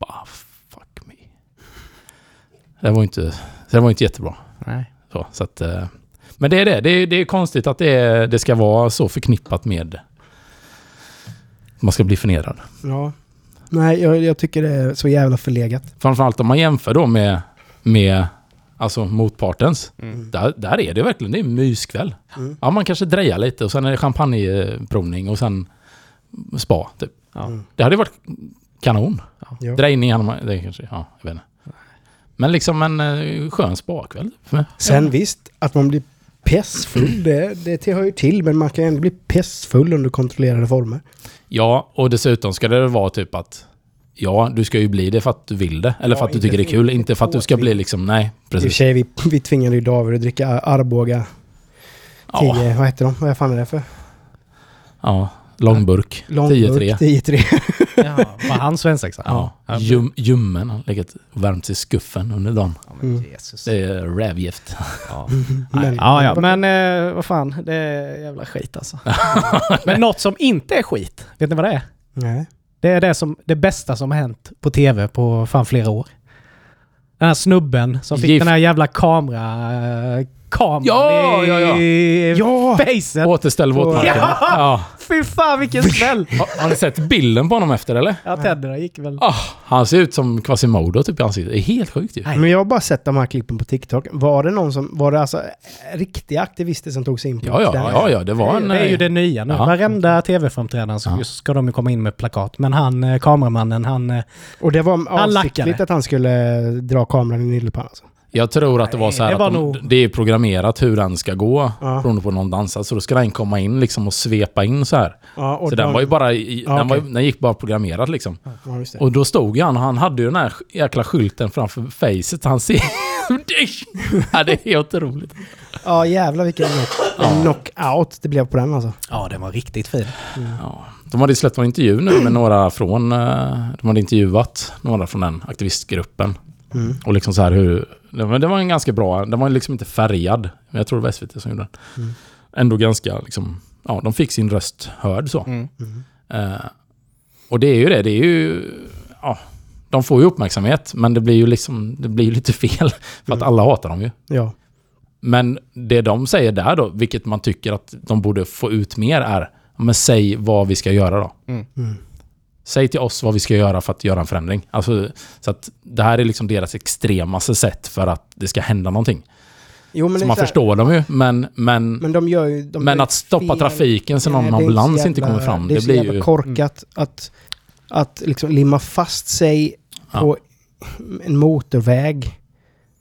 Speaker 1: Bara, fuck me. Det var ju inte, det var inte jättebra.
Speaker 2: Nej.
Speaker 1: Så, så att, eh, men det är det. Det är, det är konstigt att det, är, det ska vara så förknippat med... Man ska bli förnedrad.
Speaker 3: Ja. Nej, jag, jag tycker det är så jävla förlegat.
Speaker 1: Framförallt om man jämför då med, med alltså motpartens.
Speaker 2: Mm.
Speaker 1: Där, där är det verkligen, det är en myskväll.
Speaker 3: Mm.
Speaker 1: Ja, man kanske drejar lite och sen är det champagneprovning och sen spa. Typ.
Speaker 2: Ja.
Speaker 3: Mm.
Speaker 1: Det hade varit kanon.
Speaker 3: Ja.
Speaker 1: Drejning, hade man- det kanske, ja, jag vet inte. Men liksom en eh, skön spakväll.
Speaker 3: Sen visst, att man blir pessfull, det, det hör ju till. Men man kan ju ändå bli pessfull under kontrollerade former.
Speaker 1: Ja, och dessutom ska det vara typ att Ja, du ska ju bli det för att du vill det. Eller
Speaker 3: Ja,
Speaker 1: för att du tycker det är kul.
Speaker 3: inte
Speaker 1: för att du ska bli liksom, nej,
Speaker 3: I och för
Speaker 1: precis.
Speaker 3: sig, vi, vi tvingade ju David att dricka Arboga 10,
Speaker 1: Ja,
Speaker 3: vad heter de? Vad fan är det för?
Speaker 1: ja långburk.
Speaker 3: Långburk
Speaker 1: 10-3.
Speaker 3: 10-3. (laughs)
Speaker 2: Ja, var han svensexa?
Speaker 1: Ja,
Speaker 2: Ja.
Speaker 1: Ljum, ljummen har legat värmt i skuffen under dagen.
Speaker 2: Ja, men
Speaker 3: Mm.
Speaker 2: Jesus.
Speaker 1: Det är rävgift.
Speaker 2: Ja. (laughs)
Speaker 3: Men-
Speaker 2: ja, ja, men eh, vad fan, det är jävla skit alltså. (laughs) men något som inte är skit, vet ni vad det är?
Speaker 3: Nej.
Speaker 2: Det är det, som, det bästa som har hänt på tv på fan flera år. Den här snubben som fick
Speaker 1: Gift.
Speaker 2: den här jävla kamera... eh, kameran
Speaker 1: Ja, ja, ja.
Speaker 2: i
Speaker 3: Ja!
Speaker 2: facet.
Speaker 1: Återställ våtmarken.
Speaker 2: Ja! (laughs)
Speaker 1: Ja.
Speaker 2: Fy fan vilken smäll!
Speaker 1: Har, har ni sett bilden på honom efter eller?
Speaker 2: Ja, tänderna gick väl...
Speaker 1: Ah, han ser ut som Quasimodo typ i ansiktet. Det är helt sjukt ju.
Speaker 2: Nej.
Speaker 3: Men jag har bara sett de här klippen på TikTok. Var det någon som... Var det alltså riktiga aktivister som tog sig in på
Speaker 1: Ja, ja,
Speaker 3: den?
Speaker 1: ja, ja, det var en...
Speaker 2: det är ju det nya nu.
Speaker 1: Ja.
Speaker 2: Varenda tv-framträdande så
Speaker 1: Ja.
Speaker 2: ska de ju komma in med plakat. Men han, eh, kameramannen, han... eh,
Speaker 3: Och det var
Speaker 2: Han
Speaker 3: avsiktligt
Speaker 2: lackade.
Speaker 3: att han skulle dra kameran i nyllepannan alltså.
Speaker 1: Jag tror att det var så här
Speaker 2: det var
Speaker 1: att de,
Speaker 2: nog-
Speaker 1: det är programmerat hur den ska gå.
Speaker 3: Ja.
Speaker 1: Beroende på någon dansar. Så då ska den komma in liksom och svepa in så här.
Speaker 3: Ja,
Speaker 1: så
Speaker 3: de-
Speaker 1: den var ju bara... I,
Speaker 3: Ja,
Speaker 1: den, var,
Speaker 3: okej.
Speaker 1: ju- den gick bara programmerat liksom.
Speaker 3: Ja, just det.
Speaker 1: Och då stod han och han hade ju den här jäkla skylten framför facet. Han ser... (laughs) ja, det är helt otroligt.
Speaker 3: Ja, jävlar vilken knock- knockout det blev på den alltså.
Speaker 2: Ja, den var riktigt fin.
Speaker 1: Ja. De hade släppt en intervju nu med några från... eh, De hade intervjuat några från den aktivistgruppen.
Speaker 3: Mm.
Speaker 1: Och liksom så här hur... det var- Det var en ganska bra... Den var liksom inte färgad. Men jag tror det var SVT som gjorde den.
Speaker 3: Mm.
Speaker 1: Ändå ganska liksom... Ja, de fick sin röst hörd så.
Speaker 2: Mm.
Speaker 3: Mm.
Speaker 1: Eh, och det är ju det. Det är ju... ja, de får ju uppmärksamhet, men det blir ju liksom, det blir ju lite (laughs) fel. För att
Speaker 3: Mm.
Speaker 1: alla hatar dem ju.
Speaker 3: Ja.
Speaker 1: Men det de säger där då, vilket man tycker att de borde få ut mer är, men säg vad vi ska göra då.
Speaker 3: Mm.
Speaker 1: Säg till oss vad vi ska göra för att göra en förändring. Alltså, så att det här är liksom deras extremaste sätt för att det ska hända någonting.
Speaker 3: Jo,
Speaker 1: Så man
Speaker 3: så
Speaker 1: förstår dem ju, men, men,
Speaker 3: Men de ju... De
Speaker 1: men att stoppa
Speaker 3: fel.
Speaker 1: trafiken så någon ambulans inte
Speaker 3: jävla-
Speaker 1: kommer fram,
Speaker 3: Det
Speaker 1: det blir ju...
Speaker 3: korkat att, att liksom limma fast sig
Speaker 1: Ja.
Speaker 3: på en motorväg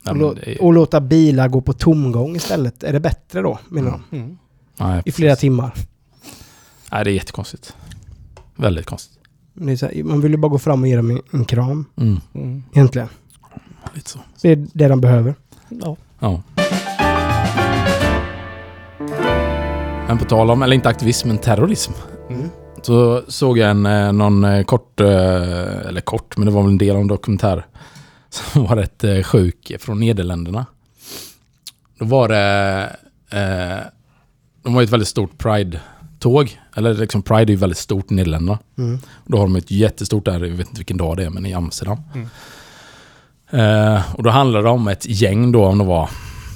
Speaker 1: Ja,
Speaker 3: och,
Speaker 1: är-
Speaker 3: och låta bilar gå på tomgång istället. Är det bättre då, menar de?
Speaker 2: Mm.
Speaker 1: Nej,
Speaker 3: I flera timmar.
Speaker 1: Nej, det är jättekonstigt. Väldigt konstigt.
Speaker 3: Det är så här, man vill ju bara gå fram och ge dem en, en kram,
Speaker 1: Mm,
Speaker 2: Mm.
Speaker 3: egentligen.
Speaker 1: lite så.
Speaker 3: Det är det de behöver.
Speaker 2: Ja.
Speaker 1: Ja. Men på tal om, eller inte aktivism, men terrorism.
Speaker 3: Mm.
Speaker 1: Så såg jag en, eh, någon eh, kort, eh, eller kort, men det var väl en del av en dokumentär (laughs) som var rätt sjuk från Nederländerna. Då var det, eh, de har ju ett väldigt stort Pride-tåg. Eller liksom Pride är ju väldigt stort i Nederländerna.
Speaker 3: Mm.
Speaker 1: Då har de ett jättestort där, jag vet inte vilken dag det är, men i Amsterdam.
Speaker 2: Mm.
Speaker 1: Eh, och då handlar det om ett gäng då, om det var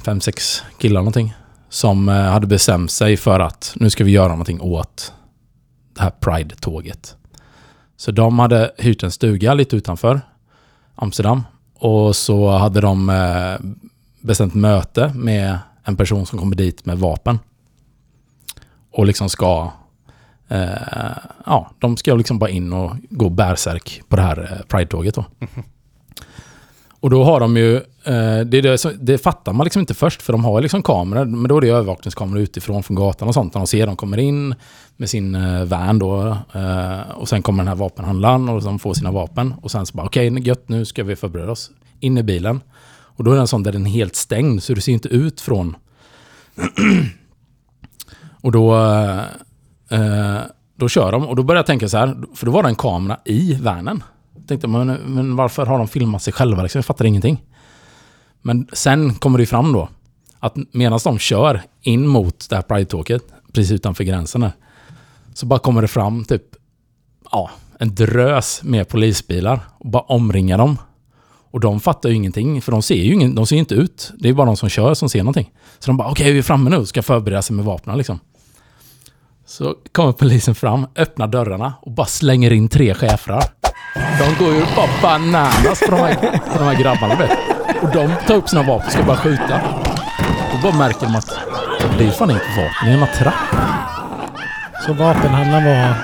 Speaker 1: fem, sex killar någonting. Som eh, hade bestämt sig för att nu ska vi göra någonting åt det här Pride-tåget. Så de hade hyrt en stuga lite utanför Amsterdam. Och så hade de eh, bestämt möte med en person som kommer dit med vapen. Och liksom ska... Eh, ja, de ska liksom bara in och gå bärsärk på det här eh, Pride-tåget då. (laughs) Och då har de ju, eh, det, det, det fattar man liksom inte först för de har liksom kameror, men då är det övervakningskameror utifrån från gatan och sånt. När de ser de kommer in med sin eh, van då och sen kommer den här vapenhandlaren och de får sina vapen och sen så bara okej, gött nu ska vi förbereda oss. In i bilen. Och då är den sån där den är helt stängd så du ser inte ut från... (clears throat) och då... Eh, eh, då kör de och då börjar jag tänka så här, för då var det en kamera i vanen. Jag tänkte, men, men varför har de filmat sig själva? Liksom, jag fattar ingenting. Men sen kommer det ju fram då, att medan de kör in mot det här Pride-tåget, precis utanför gränsen där, så bara kommer det fram typ, ja, en drös med polisbilar och bara omringar dem. Och de fattar ju ingenting, för de ser ju ingen, de ser inte ut. Det är bara de som kör som ser någonting. Så de bara, okej, vi är framme nu och ska förbereda sig med vapnen liksom. Så kommer polisen fram, öppnar dörrarna och bara slänger in tre schäfrar. De går ju bara bananas på de här, de här grabbarna vet. Och de tar upp sina vapen och ska bara skjuta. Då bara märker de att det är fan inte vapen, det är en attrapp.
Speaker 2: Så vapenhandlaren var...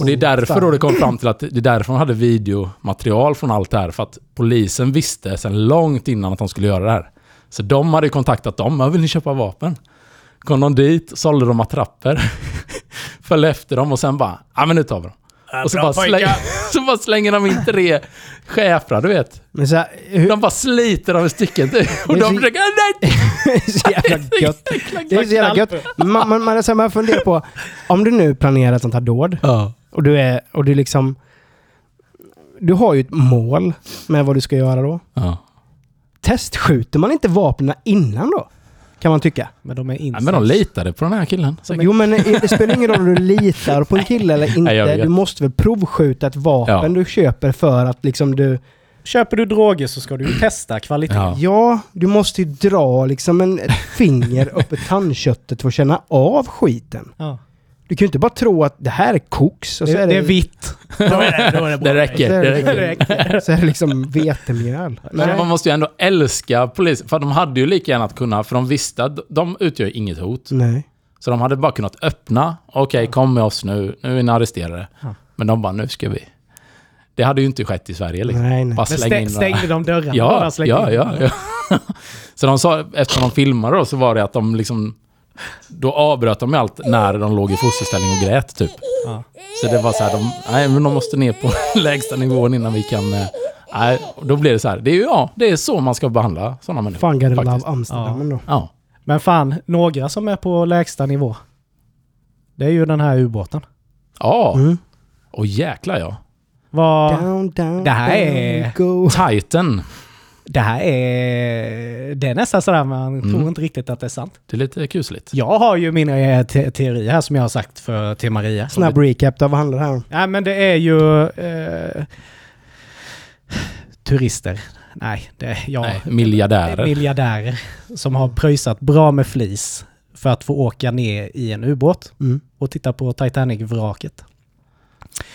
Speaker 1: Och det är därför då det kom fram till att det är därför de hade videomaterial från allt det här. För att polisen visste sedan långt innan att de skulle göra det här. Så de hade kontaktat dem. "Ja, Vill ni köpa vapen? Kom de dit, sålde de attrapper. (laughs) Följde efter dem och sen bara, ja men nu tar vi dem. Och så bara, släng, (laughs) så bara slänger de in tre schäfrar, du vet.
Speaker 3: Men så här, hur,
Speaker 1: De bara sliter av stycken. typ. Och de försöker, nej! (laughs)
Speaker 3: det är så jävla gött. Det är så jävla gött. Man, man, man, man funderar på, om du nu planerar ett sånt här dåd
Speaker 1: Ja.
Speaker 3: och du är, och du liksom... Du har ju ett mål med vad du ska göra då.
Speaker 1: Ja.
Speaker 3: Testskjuter man inte vapnen innan då? Kan man tycka.
Speaker 2: Men de är
Speaker 1: Nej,
Speaker 2: insats.
Speaker 1: men de litade på den här killen. säkert.
Speaker 3: Jo men eh, det spelar ingen roll om du litar på en kille eller
Speaker 1: Nej, jag
Speaker 3: inte.
Speaker 1: vet.
Speaker 3: Du måste väl provskjuta ett vapen
Speaker 1: Ja.
Speaker 3: du köper för att liksom du...
Speaker 2: Köper du droger så ska du ju (clears throat) testa kvaliteten.
Speaker 1: Ja.
Speaker 3: Ja, du måste ju dra liksom en, ett finger upp i tandköttet för att känna av skiten.
Speaker 2: Ja.
Speaker 3: Du kan ju inte bara tro att det här är koks och så
Speaker 2: Det,
Speaker 3: är
Speaker 2: det
Speaker 3: det,
Speaker 2: är vitt. (laughs)
Speaker 4: Då är det, då är det bra.
Speaker 1: Det räcker.
Speaker 3: så är
Speaker 1: Det räcker.
Speaker 3: så är det liksom vetemjöl.
Speaker 1: Men man måste ju ändå älska polisen. För de hade ju lika gärna att kunna, för de visste att de utgör inget hot.
Speaker 3: Nej.
Speaker 1: Så de hade bara kunnat öppna. Okej, kom med oss nu. Nu är ni arresterade.
Speaker 2: Ja.
Speaker 1: Men de bara, nu ska vi. Det hade ju inte skett i Sverige liksom.
Speaker 3: Nej, nej.
Speaker 1: Bara slänga
Speaker 2: stä,
Speaker 1: in
Speaker 2: stängde de dörrarna?
Speaker 1: Ja, ja, ja, ja. (laughs) Så de sa, efter de filmade då, så var det att de liksom... Då avbröt de allt när de låg i fosterställning och grät typ.
Speaker 2: Ja.
Speaker 1: Så det var så här, de, nej men de måste ner på (laughs) lägsta nivån innan vi kan... eh, Nej, då blir det så här. Det är ju, ja, det är så man ska behandla sådana människor.
Speaker 3: Fan, love
Speaker 1: faktiskt.
Speaker 3: Amsterdam
Speaker 2: Ja.
Speaker 3: ändå.
Speaker 1: Ja.
Speaker 2: Men fan, några som är på lägsta nivå. Det är ju den här ubåten.
Speaker 1: Ja,
Speaker 3: Mm.
Speaker 1: och jäklar ja.
Speaker 2: Vad...
Speaker 3: Down, down,
Speaker 2: Det här är-
Speaker 3: Go.
Speaker 1: Titan.
Speaker 2: Det här är... Det är nästan sådär man
Speaker 1: Mm.
Speaker 2: tror inte riktigt att det är sant.
Speaker 1: Det är lite kusligt.
Speaker 2: Jag har ju mina eh, te teorier här som jag har sagt för, till Maria.
Speaker 3: Snabb recap då, vad handlar det här om?
Speaker 2: Ja, men det är ju... Eh, turister. Nej, det, ja,
Speaker 1: Nej,
Speaker 2: det är
Speaker 1: miljardärer.
Speaker 2: miljardärer som har pröjsat bra med flis för att få åka ner i en ubåt
Speaker 3: Mm.
Speaker 2: och titta på Titanic-vraket.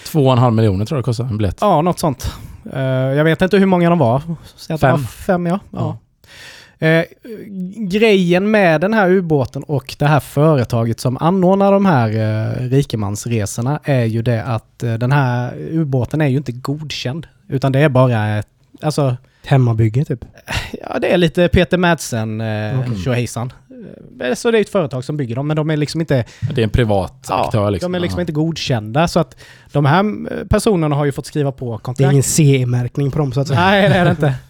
Speaker 1: Två och en halv miljoner tror jag det kostar en biljett.
Speaker 2: Ja, något sånt. Eh, jag vet inte hur många de var. Det
Speaker 1: Fem.
Speaker 2: var fem, ja. ja. Eh, grejen med den här ubåten och det här företaget som anordnar de här eh, rikemansresorna är ju det att eh, den här ubåten är ju inte godkänd. Utan det är bara ett, alltså,
Speaker 3: Hemmabygge typ.
Speaker 2: ja det är lite Peter Madsen, eh,
Speaker 3: Okej.
Speaker 2: Eh, Så det är ett företag som bygger dem, men de är liksom inte
Speaker 1: Det är en privat
Speaker 2: Ja,
Speaker 1: aktör liksom.
Speaker 2: de är liksom
Speaker 1: Ja.
Speaker 2: inte godkända. Så att de här eh, personerna har ju fått skriva på
Speaker 3: Det är
Speaker 2: kontrakt.
Speaker 3: ingen CE-märkning på dem så att säga.
Speaker 2: Nej, det är det inte. (laughs)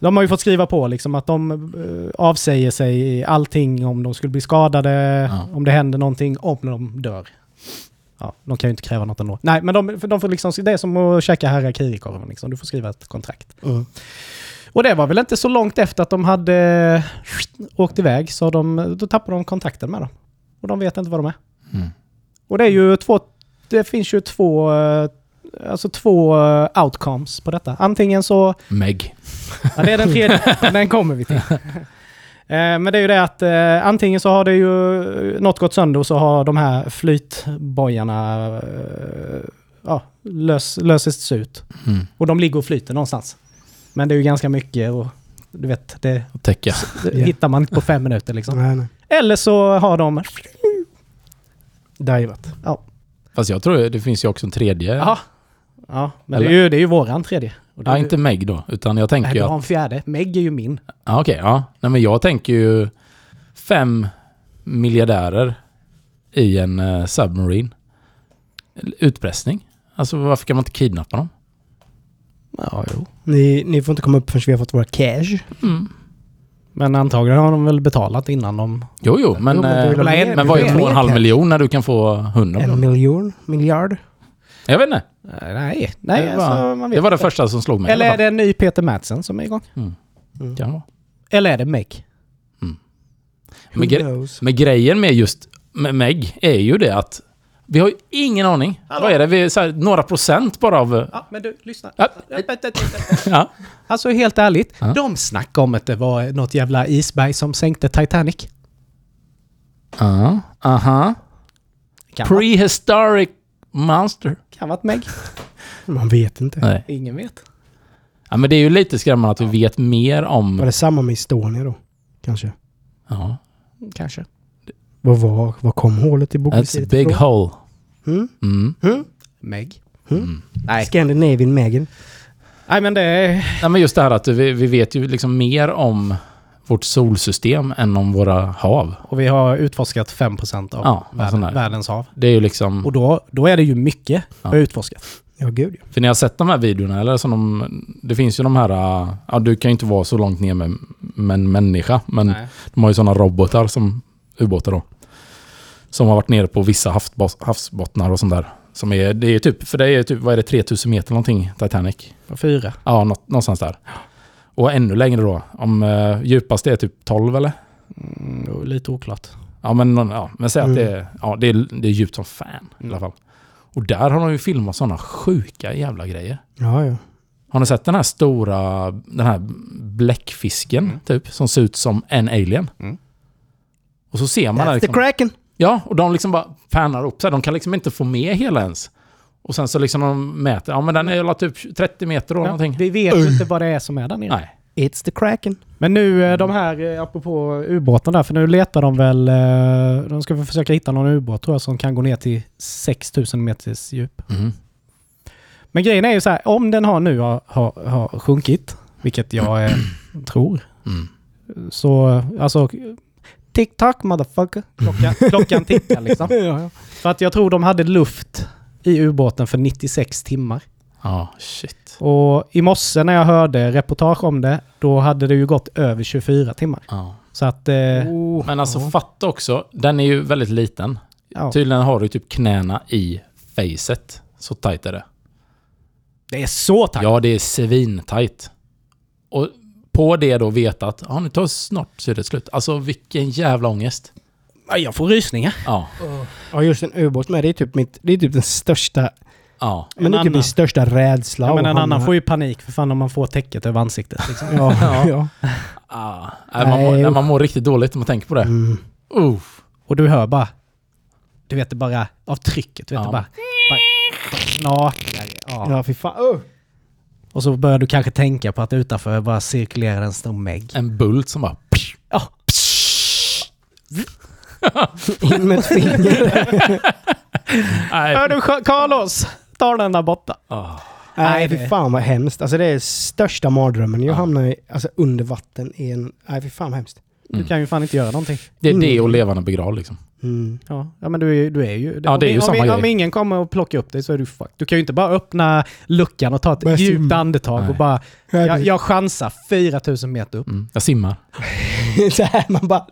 Speaker 2: De har ju fått skriva på liksom att de eh, avsäger sig allting om de skulle bli skadade,
Speaker 1: Ja.
Speaker 2: om det händer någonting, om de dör. Ja, de kan ju inte kräva något ändå. Nej, men de, de får liksom, det är som att käka harakiri-korven liksom. Du får skriva ett kontrakt.
Speaker 3: Mm.
Speaker 2: Och det var väl inte så långt efter att de hade åkt iväg, så de, då tappade de kontakten med dem. Och de vet inte vad de är.
Speaker 1: Mm.
Speaker 2: Och det är ju två, det finns ju två, eh, alltså två eh, outcomes på detta. Antingen så
Speaker 1: Meg. (laughs)
Speaker 2: Ja, det är den tredje. den kommer vi till. (laughs) Eh, Men det är ju det att eh, antingen så har det ju eh, något gått sönder och så har de här flytbojarna eh, ja, lös, löses ut.
Speaker 1: Mm.
Speaker 2: Och de ligger och flyter någonstans. Men det är ju ganska mycket och du vet, det,
Speaker 1: Att täcka.
Speaker 2: det
Speaker 3: Ja.
Speaker 2: hittar man inte på fem minuter liksom.
Speaker 3: Nej, nej.
Speaker 2: Eller så har de...
Speaker 3: Divat.
Speaker 1: Fast jag tror det finns ju också en tredje.
Speaker 2: Ja, ja men det är, ju, det är ju våran tredje. Och det är
Speaker 1: Ja,
Speaker 2: ju-
Speaker 1: inte Meg då. Utan jag
Speaker 2: Nej,
Speaker 1: tänker
Speaker 2: du
Speaker 1: ju
Speaker 2: har en fjärde. Meg är ju min.
Speaker 1: Ja, okej. ja. Nej, men jag tänker ju fem miljardärer i en uh, submarine. Utpressning. Alltså varför kan man inte kidnappa dem?
Speaker 2: Ja, jo.
Speaker 3: Ni, ni får inte komma upp förrän vi har fått våra cash.
Speaker 1: Mm.
Speaker 2: Men antagligen har de väl betalat innan de...
Speaker 1: Jo, jo, men,
Speaker 3: Jo, men
Speaker 1: eh,
Speaker 2: men-
Speaker 1: men vad är två och en halv miljon när du kan få hundra?
Speaker 3: En miljon? Miljard?
Speaker 1: Jag vet inte.
Speaker 2: Nej, nej, nej
Speaker 1: det, var,
Speaker 2: alltså, man vet
Speaker 1: det var det första som slog mig.
Speaker 2: Eller är det en ny Peter Madsen som är igång?
Speaker 1: fall.
Speaker 3: Mm.
Speaker 1: Kan vara.
Speaker 2: Eller är det Meg?
Speaker 3: Who
Speaker 1: Men, gre- men grejen med just med Meg är ju det att vi har ju ingen aning.
Speaker 2: Hallå?
Speaker 1: Vad är det? Vi är så här, några procent bara av...
Speaker 2: Ja, men du, lyssna.
Speaker 1: Ja. (laughs) Ja.
Speaker 2: Alltså helt ärligt,
Speaker 1: Ja.
Speaker 2: de snackade om att det var något jävla isberg som sänkte Titanic.
Speaker 1: Ja. Aha.
Speaker 2: Kan, vara,
Speaker 1: Prehistoric monster.
Speaker 2: kan varit Meg. (laughs)
Speaker 3: Man vet inte.
Speaker 1: Nej.
Speaker 2: Ingen vet.
Speaker 1: Ja, men det är ju lite skrämmande att vi vet mer
Speaker 3: Var
Speaker 1: om...
Speaker 3: det samma med Estonia då? Kanske.
Speaker 1: Ja.
Speaker 2: Kanske.
Speaker 3: Vad var, vad kom hålet i
Speaker 1: That's a
Speaker 3: bokvisiret
Speaker 1: big
Speaker 3: ifrån?
Speaker 1: hole.
Speaker 3: Mm?
Speaker 1: Mm.
Speaker 3: Mm?
Speaker 2: Meg.
Speaker 1: Mm.
Speaker 2: Nej.
Speaker 3: Scandinavian Megan.
Speaker 2: Nej, men det är...
Speaker 1: Nej, men just det här att vi, vi vet ju liksom mer om vårt solsystem än om våra hav.
Speaker 2: Och vi har utforskat 5% av
Speaker 1: Ja,
Speaker 2: världen, världens hav.
Speaker 1: Det är ju liksom...
Speaker 2: Och då, då är det ju mycket
Speaker 1: Ja.
Speaker 2: att utforska.
Speaker 3: Ja, gud ja.
Speaker 1: För ni har sett de här videorna eller? Som de, det finns ju de här... Ja, du kan ju inte vara så långt ner med, med en människa. Men
Speaker 2: Nej.
Speaker 1: de har ju sådana robotar som ubåtar då. Som har varit nere på vissa havsbottnar och sånt där. Som är, det är typ, för det är typ, vad är det, 3000 meter någonting, Titanic?
Speaker 2: Fyra.
Speaker 1: Ja, nå, någonstans där. Och ännu längre då. Om uh, djupast är typ 12 eller?
Speaker 2: Mm, lite oklart.
Speaker 1: Ja, men, ja, men säg att
Speaker 3: Mm.
Speaker 1: det är, ja, det, är, det är djupt som fan i
Speaker 2: Mm.
Speaker 1: alla fall. Och där har de ju filmat sådana sjuka jävla grejer.
Speaker 3: Ja, ja.
Speaker 1: Har ni sett den här stora, den här bläckfisken
Speaker 2: Mm.
Speaker 1: typ, som ser ut som en alien?
Speaker 2: Mm.
Speaker 1: Och så ser man
Speaker 3: That's the
Speaker 1: liksom,
Speaker 3: Kraken!
Speaker 1: Ja, och de liksom bara pannar upp här. De kan liksom inte få med hela ens. Och sen så liksom de mäter, ja men den är typ 30 meter då
Speaker 2: Ja,
Speaker 1: någonting.
Speaker 2: vi vet ju inte vad det är som är där nere.
Speaker 1: Nej.
Speaker 3: It's the Kraken.
Speaker 2: Men nu eh, de här, eh, apropå ubåten där, för nu letar de väl... eh, De ska väl försöka hitta någon ubåt tror jag som kan gå ner till 6000 meters djup.
Speaker 1: Mm.
Speaker 2: Men grejen är ju så här, om den har nu har, har, har sjunkit, vilket jag eh, (clears throat) tror,
Speaker 1: Mm.
Speaker 2: så alltså... Tick-tack motherfucker. Klockan, (laughs) klockan tickar liksom.
Speaker 3: Ja, ja.
Speaker 2: För att jag tror de hade luft i ubåten för 96 timmar.
Speaker 1: Ja, shit.
Speaker 2: Och i morse när jag hörde reportage om det, då hade det ju gått över 24 timmar.
Speaker 1: Ja.
Speaker 2: Så att... Eh,
Speaker 3: Oh,
Speaker 1: Men alltså fatta också, den är ju väldigt liten.
Speaker 2: ja,
Speaker 1: Tydligen har du typ knäna i facet. Så tajt är det.
Speaker 2: det är så tajt.
Speaker 1: Ja, det är svintajt. Och på det då veta att, ja nu tar snart syret slut. Alltså vilken jävla ångest.
Speaker 2: Ja, Jag får rysningar.
Speaker 1: Ja.
Speaker 3: Ja, just en ubåt med. Det är typ, mitt, det är typ den största
Speaker 1: Ja.
Speaker 3: Men
Speaker 2: En
Speaker 3: det är typ
Speaker 2: annan-
Speaker 3: min största rädsla.
Speaker 2: Ja, men en annan får ju panik för fan om man får täcket över ansiktet. Liksom. (laughs)
Speaker 3: Ja,
Speaker 1: Ja.
Speaker 3: ja.
Speaker 1: Ah. Nej, man, mår, man mår riktigt dåligt om man tänker på det.
Speaker 3: Mm.
Speaker 1: Uff.
Speaker 2: Och du hör bara... Du vet det bara av trycket. Du vet
Speaker 1: Ja.
Speaker 2: det bara... bara knakar. Ja.
Speaker 3: Ja, fy fan. Oh.
Speaker 2: Och så börjar du kanske tänka på att utanför bara cirkulerar en stor megg.
Speaker 1: En bult som bara...
Speaker 2: Ja.
Speaker 3: In med ett finger. (laughs)
Speaker 2: Hör du Carlos? Ta den där borta.
Speaker 1: Ah.
Speaker 3: Nej,
Speaker 2: det-
Speaker 3: fy fan vad hemskt. Alltså det är största mardrömmen. Jag
Speaker 1: Ja.
Speaker 3: hamnar i, alltså, under vatten i en... Nej, fy fan vad hemskt.
Speaker 2: Du kan ju fan inte göra någonting.
Speaker 1: Det är det
Speaker 3: Mm.
Speaker 1: och levande begrav liksom.
Speaker 3: Mm.
Speaker 2: Ja, ja men du är, du är ju...
Speaker 1: Ja, det är ju
Speaker 2: om,
Speaker 1: samma
Speaker 2: om,
Speaker 1: grej.
Speaker 2: om ingen kommer och plockar upp dig så är du fucked. Du kan ju inte bara öppna luckan och ta ett
Speaker 3: Börja
Speaker 2: djupt
Speaker 3: simma.
Speaker 2: andetag
Speaker 1: Nej.
Speaker 2: och bara... Jag, jag chansar 4000 meter upp.
Speaker 1: Mm. Jag simmar. (laughs)
Speaker 3: så här, man bara...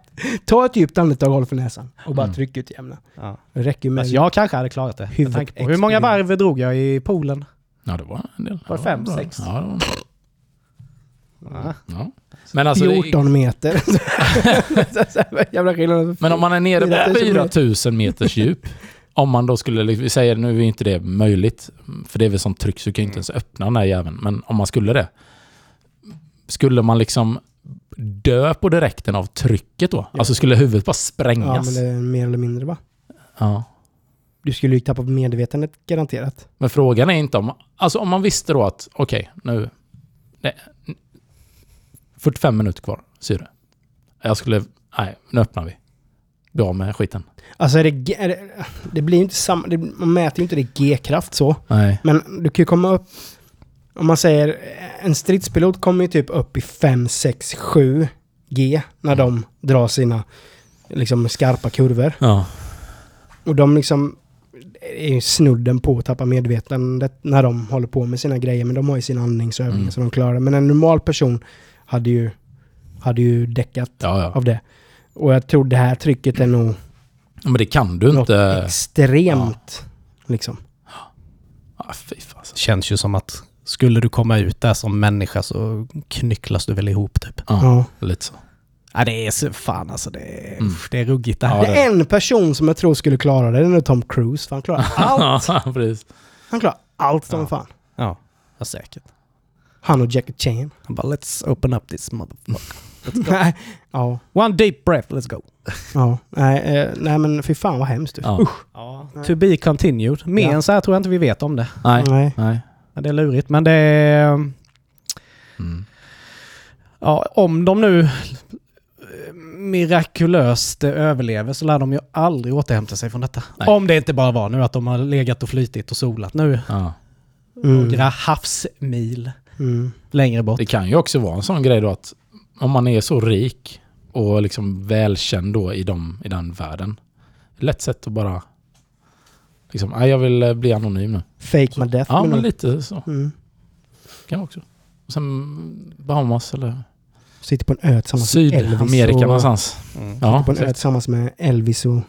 Speaker 3: Ta ett djupt andetag och håll för näsan. Och bara
Speaker 1: Mm.
Speaker 3: tryckutjämna.
Speaker 2: Ja.
Speaker 3: Det räcker med...
Speaker 2: Alltså jag kanske hade klarat det. Hur många varv drog jag i poolen?
Speaker 1: Ja, det var en del.
Speaker 2: Var det fem, sex?
Speaker 1: Ja, det var...
Speaker 2: Ja.
Speaker 1: ja. Men alltså... det-
Speaker 3: 14 meter. (laughs) (laughs) Jävla skillnad.
Speaker 1: Men om man är nere på
Speaker 3: 4000
Speaker 1: 4000 meters djup. Om man då skulle, vi säger nu är inte det möjligt, för det är väl sånt tryck så du kan ju inte ens öppna den här jäveln. Men om man skulle det. Skulle man liksom dö på direkten av trycket då? Alltså skulle huvudet bara
Speaker 3: Ja,
Speaker 1: sprängas?
Speaker 3: men det är mer eller mindre va?
Speaker 1: Ja.
Speaker 3: Du skulle ju tappa medvetandet garanterat.
Speaker 1: Men frågan är inte om... Alltså om man visste då att okej, nu... Det, 45 minuter kvar, syre. Jag skulle... Nej, nu öppnar vi. Bli av med skiten.
Speaker 3: Alltså är det, är det, det blir inte samma, det, man mäter ju inte det G-kraft så.
Speaker 1: Nej.
Speaker 3: Men du kan ju komma upp, om man säger en stridspilot kommer ju typ upp i 5, 6, 7 G när de drar sina liksom skarpa kurvor.
Speaker 1: Ja.
Speaker 3: Och de liksom är ju snudden på att tappa medvetandet när de håller på med sina grejer. Men de har ju sina andningsövningar
Speaker 1: Mm.
Speaker 3: så de klarar det. Men en normal person hade ju, hade ju däckat
Speaker 1: Ja, ja.
Speaker 3: av det. Och jag tror det här trycket är nog
Speaker 1: Men det kan du
Speaker 3: något
Speaker 1: inte...
Speaker 3: extremt. Liksom.
Speaker 1: Ah, fy fan. alltså.
Speaker 2: Känns ju som att skulle du komma ut där som människa så knycklas du väl ihop typ.
Speaker 1: Ja,
Speaker 3: Ja.
Speaker 1: lite så.
Speaker 2: Ja det är så fan alltså. Det är,
Speaker 1: Mm.
Speaker 2: det är ruggigt det här.
Speaker 1: Ja,
Speaker 3: Det är en person som jag tror skulle klara det. Det är Tom Cruise. För han klarar (laughs) allt.
Speaker 1: Ja, precis.
Speaker 3: Han klarar allt som
Speaker 2: Ja.
Speaker 3: fan.
Speaker 2: Ja, ja säkert.
Speaker 3: Han och Jackie Chan.
Speaker 2: Han bara let's open up this motherfucker.
Speaker 3: Nej. ja.
Speaker 2: One deep breath, let's go.
Speaker 3: Ja. Nej, eh, nej men fy fan vad hemskt.
Speaker 1: Ja.
Speaker 3: Usch.
Speaker 2: Ja. To be continued. Mer
Speaker 3: Ja.
Speaker 2: än så här tror jag inte vi vet om det.
Speaker 1: Nej.
Speaker 3: Nej.
Speaker 1: Nej.
Speaker 2: Ja, Det är lurigt men det är...
Speaker 1: Mm.
Speaker 2: Ja, om de nu eh, mirakulöst eh, överlever så lär de ju aldrig återhämta sig från detta.
Speaker 1: Nej.
Speaker 2: Om det inte bara var nu att de har legat och flytit och solat nu
Speaker 1: Ja.
Speaker 3: Mm.
Speaker 2: några havsmil
Speaker 3: Mm.
Speaker 2: längre bort.
Speaker 1: Det kan ju också vara en sån grej då att om man är så rik och liksom välkänd då i, dem, i den världen. Lätt sätt att bara... Liksom, nej, jag vill eh, bli anonym nu.
Speaker 3: Fake my death.
Speaker 1: Ja,
Speaker 3: men nu-
Speaker 1: lite så
Speaker 3: mm.
Speaker 1: kan också. Och sen Bahamas eller
Speaker 3: Sitter på en ö tillsammans med Elvis.
Speaker 1: Sydamerika
Speaker 3: och,
Speaker 1: någonstans.
Speaker 2: Mm.
Speaker 1: Ja,
Speaker 3: På en ö tillsammans med Elvis och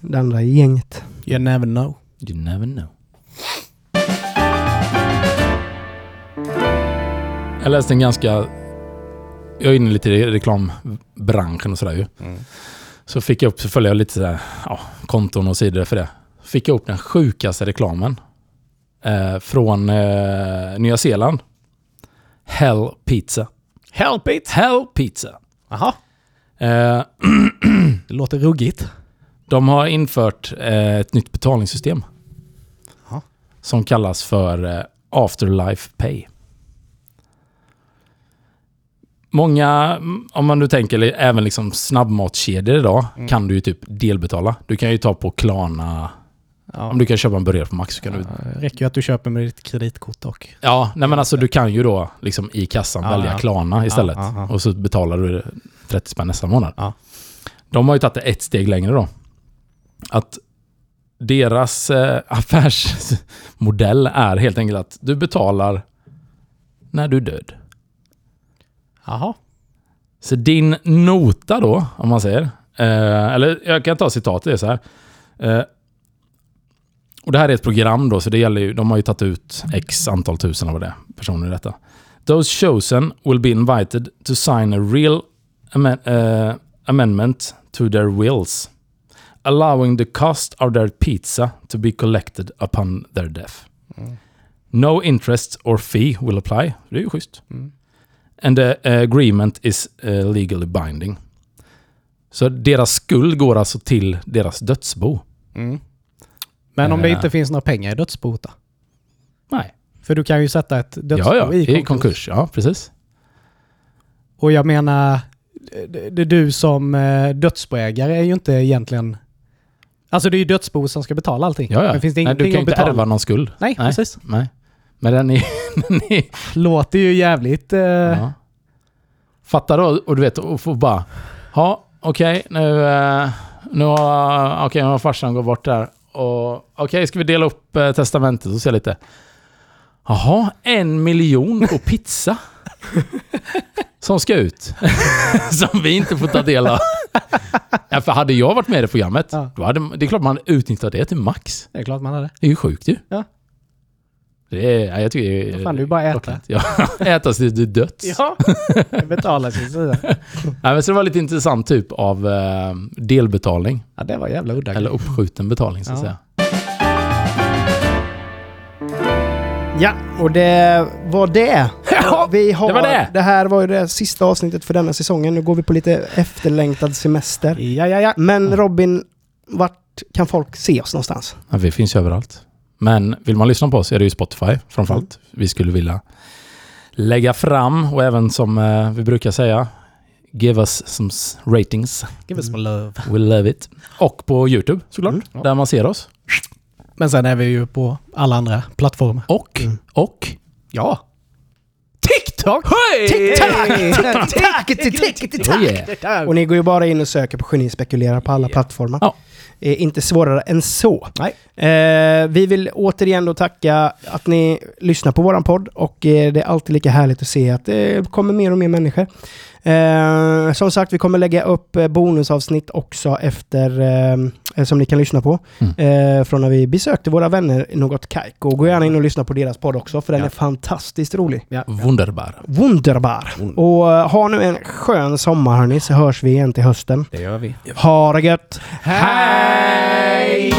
Speaker 3: det andra gänget.
Speaker 2: You never know.
Speaker 1: You never know. Jag läste en ganska... Jag är inne lite i reklambranschen och sådär ju. Så fick jag upp, så följer jag lite sådär, ja, konton och sidor för det. Fick jag upp den sjukaste reklamen. Eh, från eh, Nya Zeeland. Hell Pizza.
Speaker 2: Help it!
Speaker 1: Hell Pizza.
Speaker 2: Jaha,
Speaker 1: Eh, (clears throat)
Speaker 2: det låter ruggigt.
Speaker 1: de har infört eh, ett nytt betalningssystem.
Speaker 2: Ja.
Speaker 1: Som kallas för eh, Afterlife Pay. Många, om man nu tänker även liksom snabbmatskedjor idag,
Speaker 2: Mm.
Speaker 1: kan du ju typ delbetala. Du kan ju ta på Klarna.
Speaker 2: Ja.
Speaker 1: Om du kan köpa en burgare på Max så kan du...
Speaker 2: Det räcker ju att du köper med ditt kreditkort och...
Speaker 1: Ja, nej men alltså du kan ju då liksom i kassan
Speaker 2: Ja,
Speaker 1: välja
Speaker 2: ja.
Speaker 1: Klarna istället.
Speaker 2: Ja, ja, ja.
Speaker 1: Och så betalar du 30 spänn nästa månad.
Speaker 2: Ja.
Speaker 1: De har ju tagit det ett steg längre då. Att deras eh, (laughs) affärsmodell är helt enkelt att du betalar när du är död.
Speaker 2: Jaha.
Speaker 1: Så din nota då, om man säger. Eh, eller jag kan ta citatet, det är så här. Eh, och det här är ett program då, så det gäller ju, de har ju tagit ut x antal tusen av det personer i detta. Those chosen will be invited to sign a real amen- eh, amendment to their wills. allowing the cost of their pizza to be collected upon their death. No interest or fee will apply. Det är ju schysst.
Speaker 2: Mm.
Speaker 1: And the agreement is eh, legally binding. Så deras skuld går alltså till deras dödsbo.
Speaker 2: Mm. Men om det
Speaker 1: Eh.
Speaker 2: inte finns några pengar i dödsboet då?
Speaker 1: Nej.
Speaker 2: För du kan ju sätta ett dödsbo
Speaker 1: Ja, ja,
Speaker 2: i konkurs.
Speaker 1: i konkurs. Ja, precis.
Speaker 2: Och jag menar, det, du som eh, dödsboägare är ju inte egentligen... Alltså det är ju dödsbo som ska betala allting.
Speaker 1: Ja, ja.
Speaker 2: Men finns det
Speaker 1: Nej, du
Speaker 2: ingenting
Speaker 1: kan ju inte
Speaker 2: betala?
Speaker 1: ärva någon skuld.
Speaker 2: Nej,
Speaker 1: Nej.
Speaker 2: precis.
Speaker 1: Nej. Men den är... (laughs) Den är
Speaker 2: Låter ju jävligt... Eh,
Speaker 1: ja. Fatta då, och du vet, och få bara... Ja, okej, nu... eh, Nu har... Nu har farsan gått bort där. Okej, ska vi dela upp eh, testamentet och se lite? Jaha, en miljon på pizza. (laughs) Som ska ut. (laughs) Som vi inte får ta del av. Ja, för hade jag varit med i det programmet,
Speaker 2: Ja.
Speaker 1: då hade, det är klart man hade utnyttjat det till max.
Speaker 2: det är klart man hade.
Speaker 1: Det är ju sjukt ju.
Speaker 2: Ja.
Speaker 1: Det är, ja, jag tycker det är...
Speaker 2: Vad fan, ju bara äta.
Speaker 1: Ja, (laughs) äta sig till döds.
Speaker 2: Ja, det betalar sig sida. (laughs)
Speaker 1: Nej, men så det var lite intressant typ av eh, delbetalning.
Speaker 2: Ja, det var jävla udda.
Speaker 1: Eller uppskjuten betalning så att
Speaker 2: Ja.
Speaker 1: säga.
Speaker 3: Ja, och det var det. (laughs)
Speaker 1: Ja,
Speaker 3: vi har,
Speaker 1: det var det.
Speaker 3: Det här var ju det sista avsnittet för denna säsongen. Nu går vi på lite efterlängtad semester.
Speaker 2: Ja, ja, ja.
Speaker 3: Men Robin, vart kan folk se oss någonstans?
Speaker 1: Ja, vi finns överallt. Men vill man lyssna på oss är det ju Spotify framförallt. Vi skulle vilja lägga fram och även som eh, vi brukar säga, give us some ratings.
Speaker 2: Give us some love.
Speaker 1: We love it. Och på YouTube såklart,
Speaker 3: Mm.
Speaker 1: där man ser oss.
Speaker 2: Men sen är vi ju på alla andra plattformar.
Speaker 1: Och,
Speaker 3: Mm.
Speaker 1: och...
Speaker 2: Ja. TikTok! (laughs)
Speaker 1: Oh yeah.
Speaker 3: Och ni går ju bara in och söker på Geni spekulerar på alla plattformar.
Speaker 1: Ja.
Speaker 3: Eh, inte svårare än så. Eh, vi vill återigen då tacka att ni lyssnar på våran podd och eh, det är alltid lika härligt att se att det kommer mer och mer människor. Eh, som sagt, vi kommer lägga upp eh, bonusavsnitt också efter eh, som ni kan lyssna på. Eh, från när vi besökte våra vänner i något kajk. Och gå gärna in och lyssna på deras podd också för den
Speaker 2: Ja.
Speaker 3: är fantastiskt rolig.
Speaker 2: Ja.
Speaker 1: Wunderbar.
Speaker 3: Wunderbar! Och eh, ha nu en skön sommar hörni, så hörs vi igen till hösten.
Speaker 2: Det gör vi.
Speaker 3: Ha det gött!
Speaker 1: Hej!